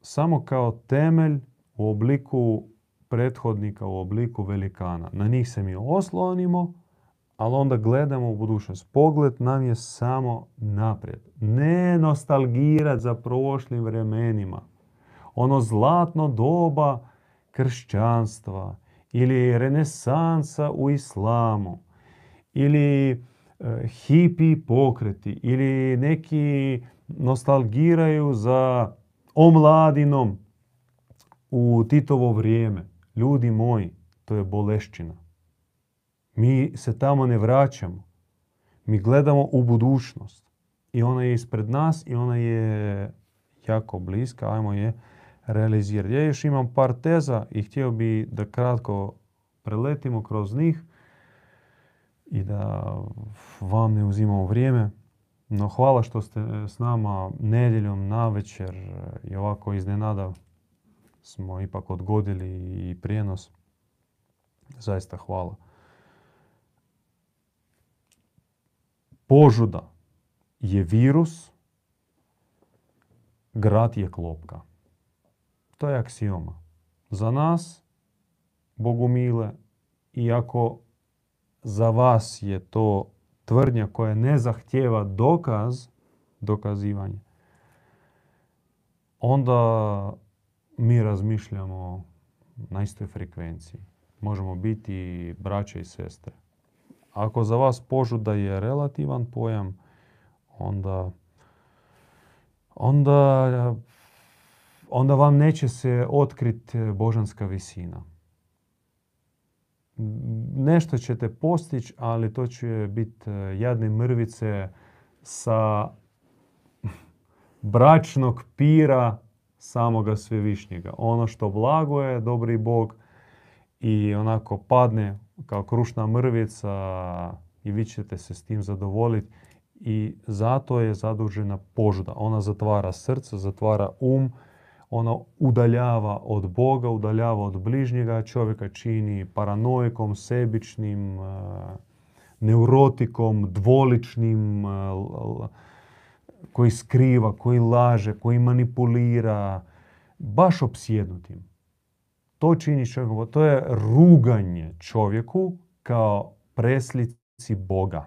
samo kao temelj u obliku prethodnika, u obliku velikana. Na njih se mi oslonimo, ali onda gledamo u budućnost. Pogled nam je samo naprijed. Ne nostalgirati za prošlim vremenima. Ono zlatno doba kršćanstva ili renesansa u islamu ili e, hipi pokreti ili neki nostalgiraju za omladinom u Titovo vrijeme. Ljudi moji, to je bolešćina. Mi se tamo ne vraćamo. Mi gledamo u budućnost. I ona je ispred nas i ona je jako bliska. Ajmo je realizirati. Ja još imam par teza i htio bi da kratko preletimo kroz njih i da vam ne uzimamo vrijeme. No hvala što ste s nama nedjeljom na večer i ovako iznenada smo ipak odgodili i prijenos. Zaista hvala. Požuda je virus, grad je klopka. To je aksioma. Za nas, Bogumile, iako za vas je to tvrdnja koja ne zahtjeva dokaz, dokazivanje, onda mi razmišljamo na istoj frekvenciji. Možemo biti braće i sestre. Ako za vas požuda je relativan pojam, onda, onda, onda vam neće se otkriti božanska visina. Nešto ćete postići, ali to će biti jadne mrvice sa bračnog pira samoga svevišnjega. Ono što blago je, dobri Bog, i onako padne kao krušna mrvica i vi ćete se s tim zadovoljiti. I zato je zadužena požuda. Ona zatvara srce, zatvara um, ona udaljava od Boga, udaljava od bližnjega, čovjeka čini paranoikom, sebičnim, neurotikom, dvoličnim, koji skriva, koji laže, koji manipulira, baš opsjednutim. To čini čovjeku, to je ruganje čovjeku kao preslici Boga,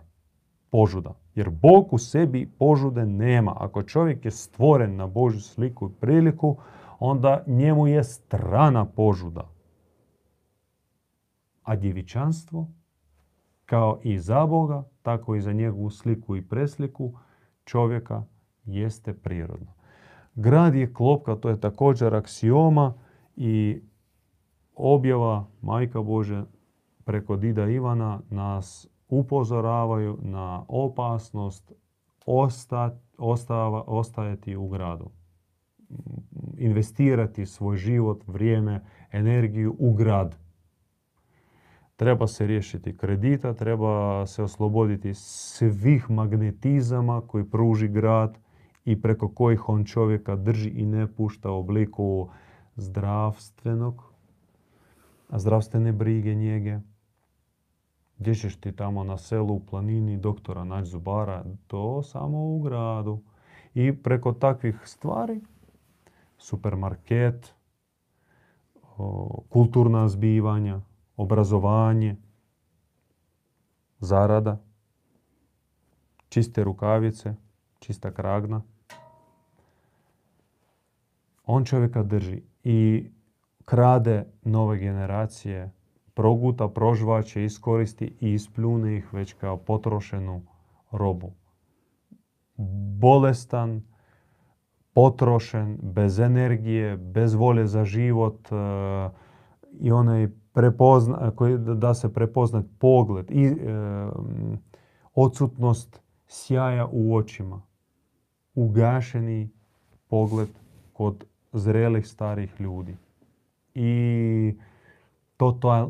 požuda. Jer Bog u sebi požude nema. Ako čovjek je stvoren na Božju sliku i priliku, onda njemu je strana požuda. A djevičanstvo, kao i za Boga, tako i za njegovu sliku i presliku čovjeka, jeste prirodno. Grad je klopka, to je također aksioma i objava Majka Bože preko Dida Ivana nas upozoravaju na opasnost ostava, ostajati u gradu. Investirati svoj život, vrijeme, energiju u grad. Treba se riješiti kredita, treba se osloboditi svih magnetizama koji pruži grad i preko kojih on čovjeka drži i ne pušta u obliku zdravstvenog, zdravstvene brige, njege. Gdje ćeš ti tamo na selu, u planini, doktora naći zubara? To samo u gradu. I preko takvih stvari, supermarket, kulturna zbivanja, obrazovanje, zarada, čiste rukavice, čista kragna. On čovjeka drži i krade nove generacije, proguta, prožvaće, iskoristi i ispljune ih već kao potrošenu robu. Bolestan, potrošen, bez energije, bez volje za život e, i onaj prepozna, koji da se prepoznat pogled i e, odsutnost sjaja u očima. Ugašeni pogled kod zrelih starih ljudi i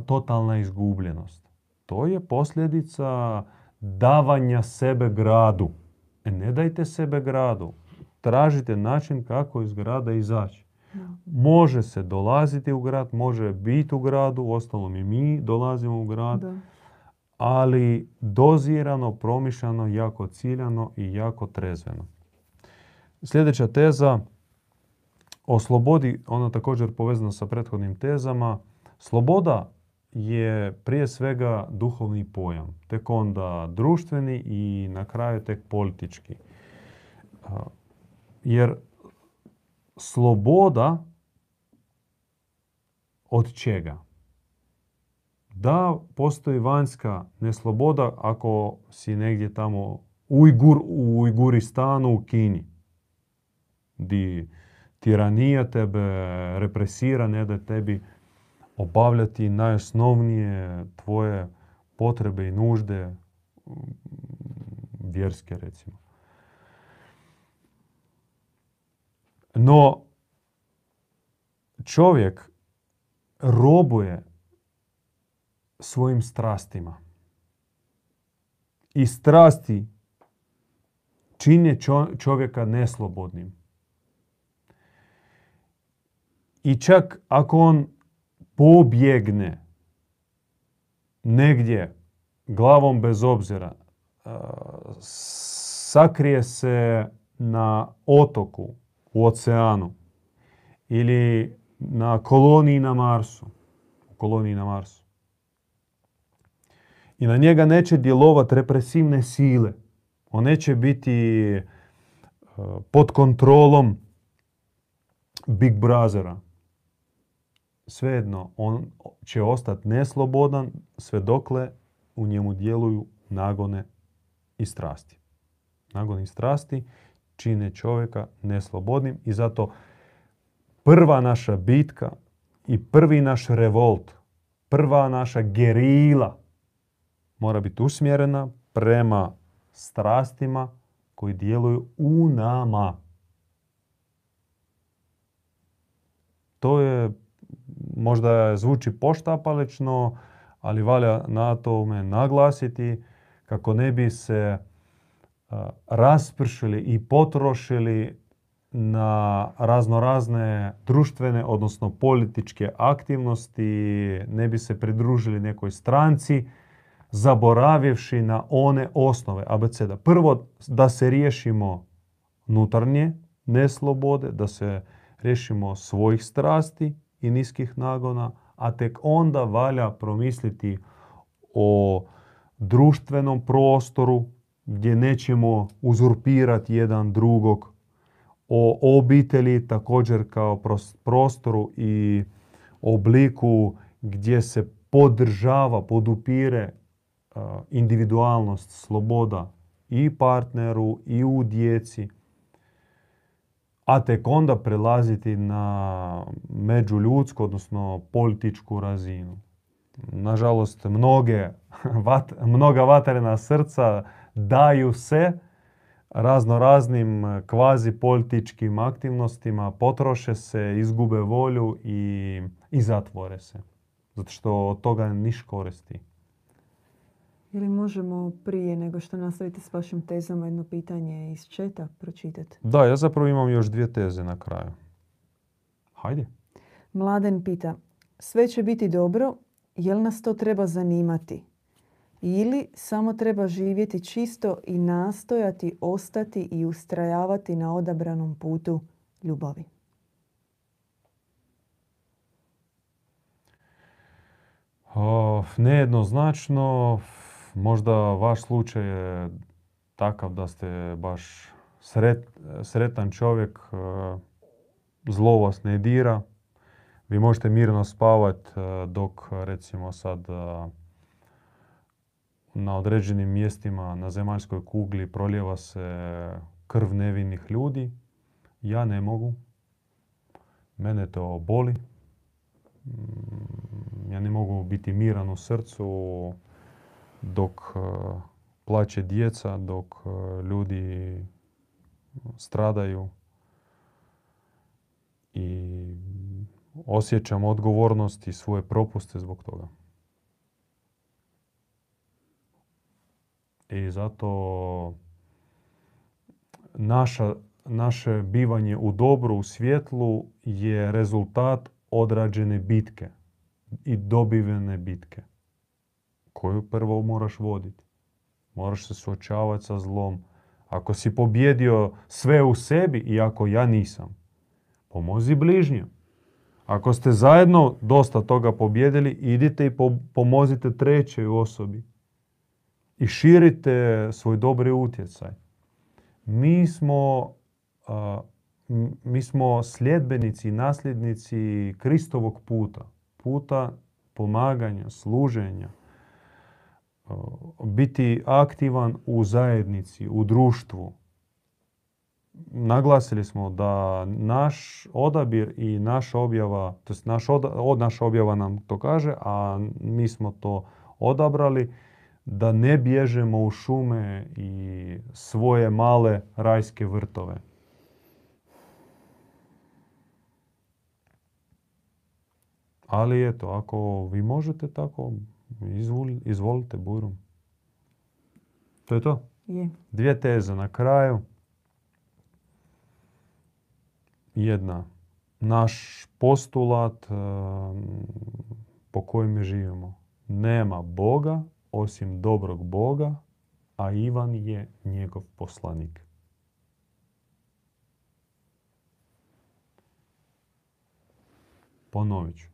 totalna izgubljenost. To je posljedica davanja sebe gradu. E, ne dajte sebe gradu. Tražite način kako iz grada izaći. Može se dolaziti u grad, može biti u gradu, ostalom i mi dolazimo u grad, ali dozirano, promišljano, jako ciljano i jako trezveno. Sljedeća teza o slobodi, ona također povezana sa prethodnim tezama. Sloboda je prije svega duhovni pojam, tek onda društveni i na kraju tek politički. Jer sloboda od čega? Da, postoji vanjska nesloboda ako si negdje tamo Ujgur, u Ujguristanu u Kini, di tiranija tebe represira, ne da tebi obavljati najosnovnije tvoje potrebe i nužde vjerske recimo. No, čovjek robuje svojim strastima. I strasti čine čovjeka neslobodnim. I čak ako on pobjegne negdje glavom bez obzira, sakrije se na otoku u oceanu ili na koloniji na Marsu, u koloniji na Marsu. I na njega neće djelovati represivne sile. On neće biti e, pod kontrolom Big Brothera. Svejedno, on će ostati neslobodan sve dokle u njemu djeluju nagone i strasti. Nagone i strasti čine čovjeka neslobodnim i zato prva naša bitka i prvi naš revolt, prva naša gerila mora biti usmjerena prema strastima koji djeluju u nama. To je, možda zvuči poštapalično, ali valja na tome naglasiti kako ne bi se raspršili i potrošili na raznorazne društvene, odnosno političke aktivnosti, ne bi se pridružili nekoj stranci, zaboravivši na one osnove abeceda. Prvo, da se riješimo nutarnje neslobode, da se riješimo svojih strasti i niskih nagona, a tek onda valja promisliti o društvenom prostoru gdje nećemo uzurpirati jedan drugog, o obitelji također kao prostoru i obliku gdje se podržava, podupire individualnost, sloboda i partneru i u djeci, a tek onda prelaziti na međuljudsku, odnosno političku razinu. Nažalost, mnoge, mnoga vatrena srca daju se razno raznim kvazi političkim aktivnostima, potroše se, izgube volju i, i zatvore se. Zato što od toga niš koristi. Ili možemo prije nego što nastavite s vašim tezama jedno pitanje iz četa pročitati? Da, ja zapravo imam još dvije teze na kraju. Hajde. Mladen pita, sve će biti dobro, jel nas to treba zanimati? Ili samo treba živjeti čisto i nastojati ostati i ustrajavati na odabranom putu ljubavi? nejednoznačno, možda vaš slučaj je takav da ste baš sretan čovjek, e, zlo vas ne dira. Vi možete mirno spavati e, dok recimo sad e, na određenim mjestima na zemaljskoj kugli proljeva se krv nevinih ljudi. Ja ne mogu. Mene to boli. Mm, ja ne mogu biti miran u srcu dok e, plaće djeca, dok e, ljudi stradaju i osjećam odgovornost i svoje propuste zbog toga. I zato naša, naše bivanje u dobru, u svjetlu je rezultat odrađene bitke i dobivene bitke koju prvo moraš voditi. Moraš se suočavati sa zlom, Ako si pobjedio sve u sebi i ako ja nisam, pomozi bližnjem. Ako ste zajedno dosta toga pobjedili, idite i pomozite trećoj osobi. I širite svoj dobri utjecaj. Mi smo, mi smo sljedbenici i nasljednici Kristovog puta. Puta pomaganja, služenja. Biti aktivan u zajednici, u društvu naglasili smo da naš odabir i naša objava, to naš od, naša objava nam to kaže, a mi smo to odabrali, da ne bježemo u šume i svoje male rajske vrtove. Ali eto, ako vi možete tako, izvolite burom. To je to. Je. Dvije teze na kraju jedna naš postulat eh, po kojem živimo. Nema Boga osim dobrog Boga, a Ivan je njegov poslanik. Ponovit ću.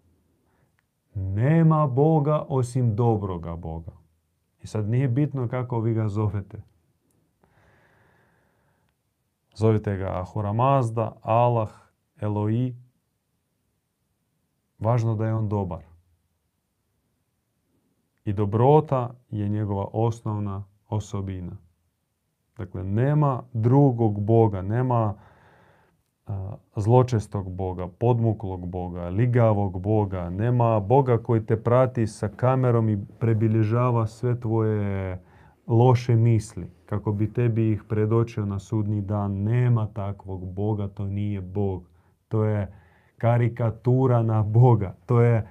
Nema Boga osim dobroga Boga. I sad nije bitno kako vi ga zovete. Zovite ga Ahura Mazda, Allah, Eloi. Važno da je on dobar. I dobrota je njegova osnovna osobina. Dakle, nema drugog Boga, nema zločestog Boga, podmuklog Boga, ligavog Boga, nema Boga koji te prati sa kamerom i prebilježava sve tvoje loše misli kako bi tebi ih predočio na sudni dan. Nema takvog Boga, to nije Bog. To je karikatura na Boga. To je,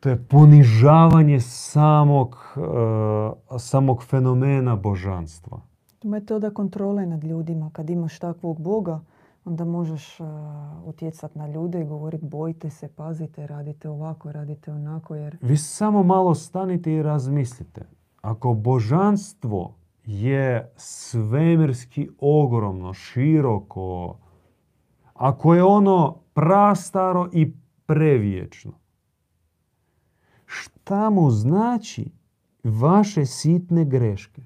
to je ponižavanje samog, uh, samog fenomena božanstva. Metoda kontrole nad ljudima. Kad imaš takvog Boga, onda možeš uh, utjecati na ljude i govoriti bojite se, pazite, radite ovako, radite onako. Jer... Vi samo malo stanite i razmislite. Ako božanstvo je svemirski ogromno, široko, ako je ono prastaro i previječno, šta mu znači vaše sitne greške?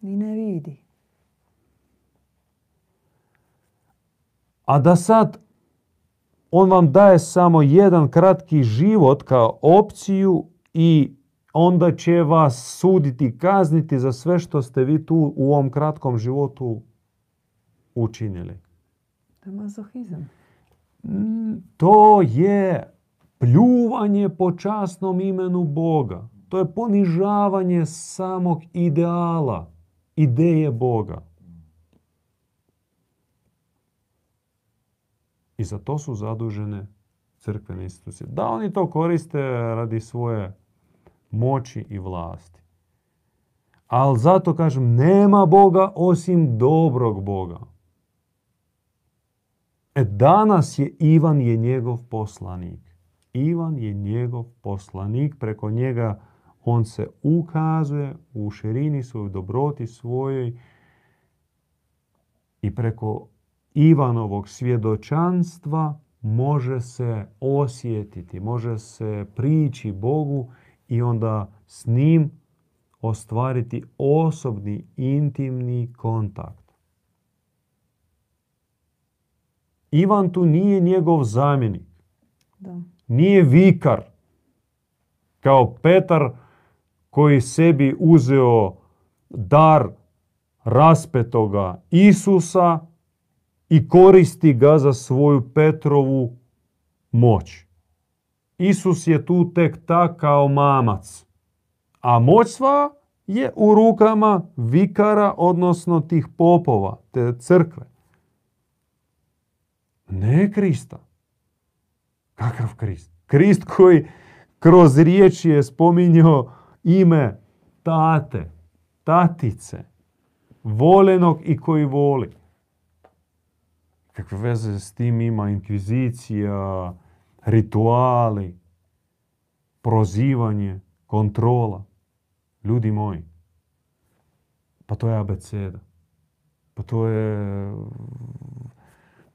Ni ne vidi. A da sad on vam daje samo jedan kratki život kao opciju i onda će vas suditi, kazniti za sve što ste vi tu u ovom kratkom životu učinili. To je mazohizam. Mm, to je pljuvanje po časnom imenu Boga. To je ponižavanje samog ideala, ideje Boga. I za to su zadužene crkvene institucije. Da oni to koriste radi svoje moći i vlasti. Ali zato kažem, nema Boga osim dobrog Boga. E danas je Ivan je njegov poslanik. Ivan je njegov poslanik, preko njega on se ukazuje u širini svojoj dobroti svojoj i preko Ivanovog svjedočanstva može se osjetiti, može se prići Bogu i onda s njim ostvariti osobni, intimni kontakt. Ivan tu nije njegov zamjenik. Da. Nije vikar. Kao Petar koji sebi uzeo dar raspetoga Isusa i koristi ga za svoju Petrovu moć. Isus je tu tek tak kao mamac. A moć sva je u rukama vikara, odnosno tih popova, te crkve. Ne Krista. Kakav Krist? Krist koji kroz riječi je spominjao ime tate, tatice, volenog i koji voli. Kakve veze s tim ima inkvizicija, rituali, prozivanje, kontrola. Ljudi moji, Pa to je abeceda. Pa to je...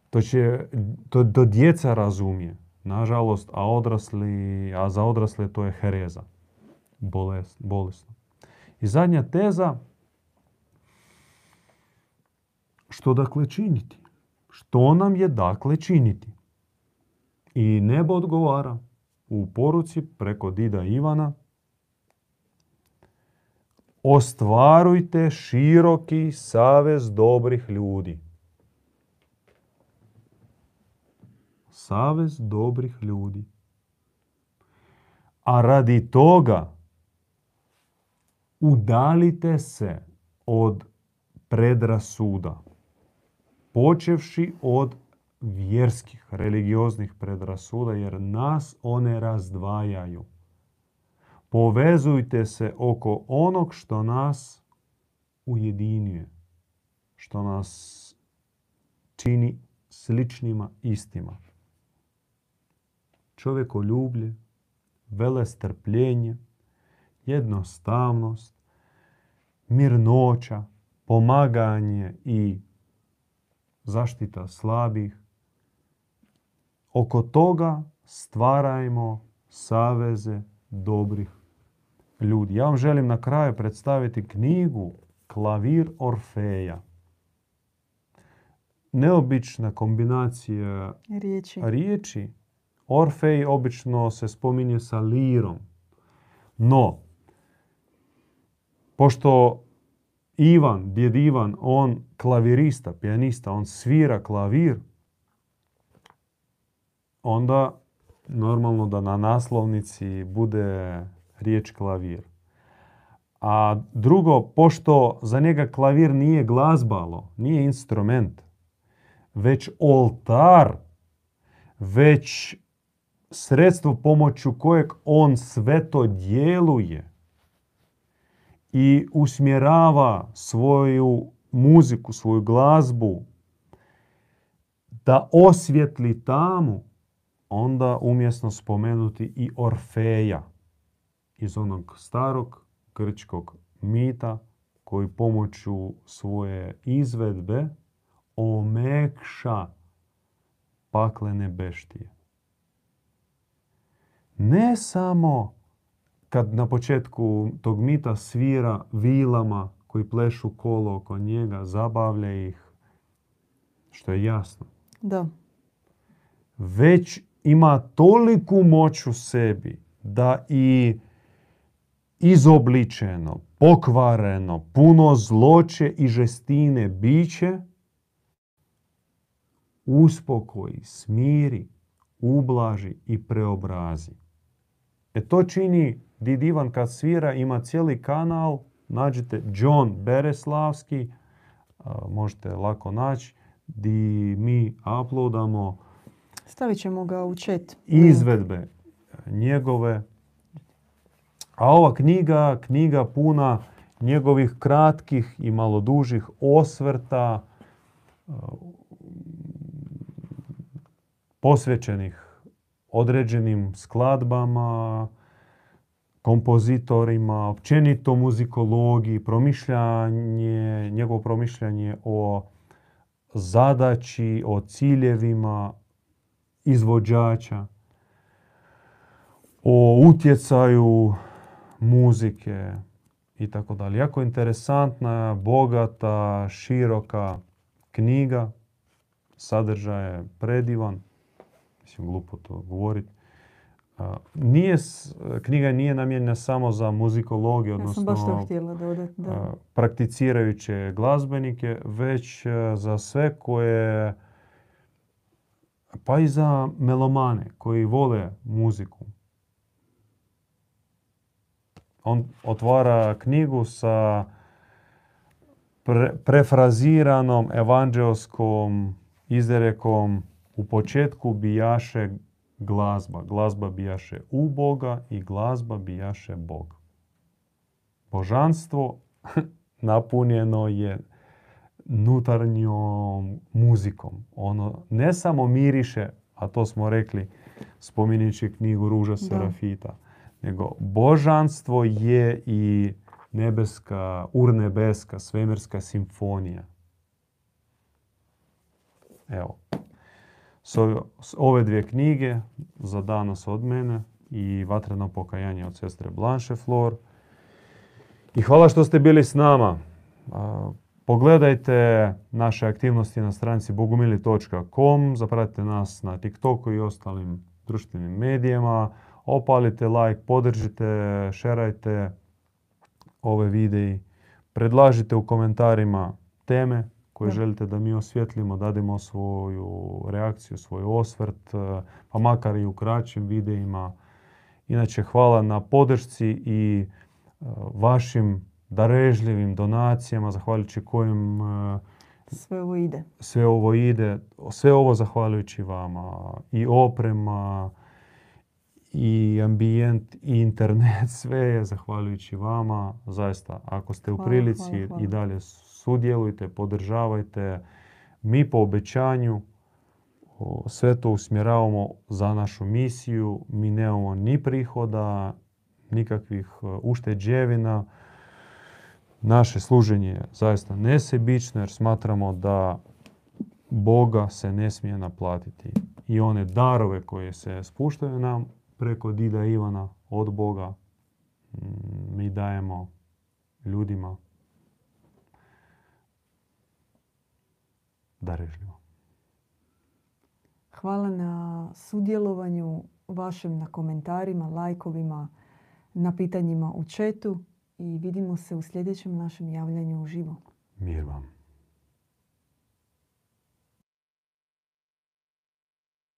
To će... To, to djeca razumije. Nažalost, a odrasli, a za odrasle to je hereza. Bolest, bolesno. I zadnja teza, što dakle činiti? Što nam je dakle činiti? I nebo odgovara u poruci preko Dida Ivana ostvarujte široki savez dobrih ljudi. Savez dobrih ljudi. A radi toga udalite se od predrasuda, počevši od vjerskih, religioznih predrasuda, jer nas one razdvajaju. Povezujte se oko onog što nas ujedinjuje, što nas čini sličnima istima. Čovjekoljublje, velestrpljenje, jednostavnost, mirnoća, pomaganje i zaštita slabih. Oko toga stvarajmo saveze dobrih ljudi. Ja vam želim na kraju predstaviti knjigu Klavir Orfeja. Neobična kombinacija Riječi. riječi. Orfej obično se spominje sa lirom. No, pošto Ivan, djed Ivan, on klavirista, pijanista, on svira klavir, onda normalno da na naslovnici bude riječ klavir. A drugo, pošto za njega klavir nije glazbalo, nije instrument, već oltar, već sredstvo pomoću kojeg on sve to djeluje i usmjerava svoju muziku, svoju glazbu da osvjetli tamu, onda umjesno spomenuti i Orfeja iz onog starog grčkog mita koji pomoću svoje izvedbe omekša paklene beštije. Ne samo kad na početku tog mita svira vilama koji plešu kolo oko njega, zabavlja ih, što je jasno. Da. Već ima toliku moć u sebi da i izobličeno, pokvareno, puno zloće i žestine biće uspokoji, smiri, ublaži i preobrazi. E to čini Did Ivan kad svira, ima cijeli kanal, nađite John Bereslavski, možete lako naći, di mi uploadamo Stavit ćemo ga u chat. izvedbe njegove. A ova knjiga, knjiga puna njegovih kratkih i malo dužih osvrta, posvećenih određenim skladbama, kompozitorima, općenito muzikologiji, promišljanje, njegovo promišljanje o zadaći, o ciljevima izvođača, o utjecaju muzike i tako dalje. Jako interesantna, bogata, široka knjiga, sadržaj je predivan, mislim glupo to govoriti. Nije, knjiga nije namijenjena samo za muzikologiju, odnosno ja sam baš to htjela dodati, da. prakticirajuće glazbenike, već za sve koje, pa i za melomane koji vole muziku. On otvara knjigu sa pre, prefraziranom evanđelskom izrekom u početku bijaše glazba. Glazba bijaše u Boga i glazba bijaše Bog. Božanstvo napunjeno je nutarnjom muzikom. Ono ne samo miriše, a to smo rekli spominjući knjigu Ruža Serafita, nego božanstvo je i nebeska, urnebeska, svemirska simfonija. Evo. S ove dvije knjige za danas od mene i Vatreno pokajanje od sestre Blanche Flor. I hvala što ste bili s nama. Pogledajte naše aktivnosti na stranici bogumili.com, zapratite nas na TikToku i ostalim društvenim medijima, opalite like, podržite, šerajte ove videi, predlažite u komentarima teme koje želite da mi osvjetlimo, dademo svoju reakciju, svoj osvrt, pa makar i u kraćim videima. Inače, hvala na podršci i vašim darežljivim donacijama, zahvaljujući kojim e, sve ovo ide. Sve ovo ide, sve ovo zahvaljujući vama. I oprema, i ambijent, i internet, sve je zahvaljujući vama. Zaista, ako ste u prilici i dalje sudjelujte, podržavajte. Mi po obećanju sve to usmjeravamo za našu misiju. Mi nemamo ni prihoda, nikakvih e, ušteđevina naše služenje je zaista nesebično jer smatramo da Boga se ne smije naplatiti. I one darove koje se spuštaju nam preko Dida Ivana od Boga mi dajemo ljudima darežljivo. Hvala na sudjelovanju vašim na komentarima, lajkovima, na pitanjima u četu i vidimo se u sljedećem našem javljanju uživo. Mir vam.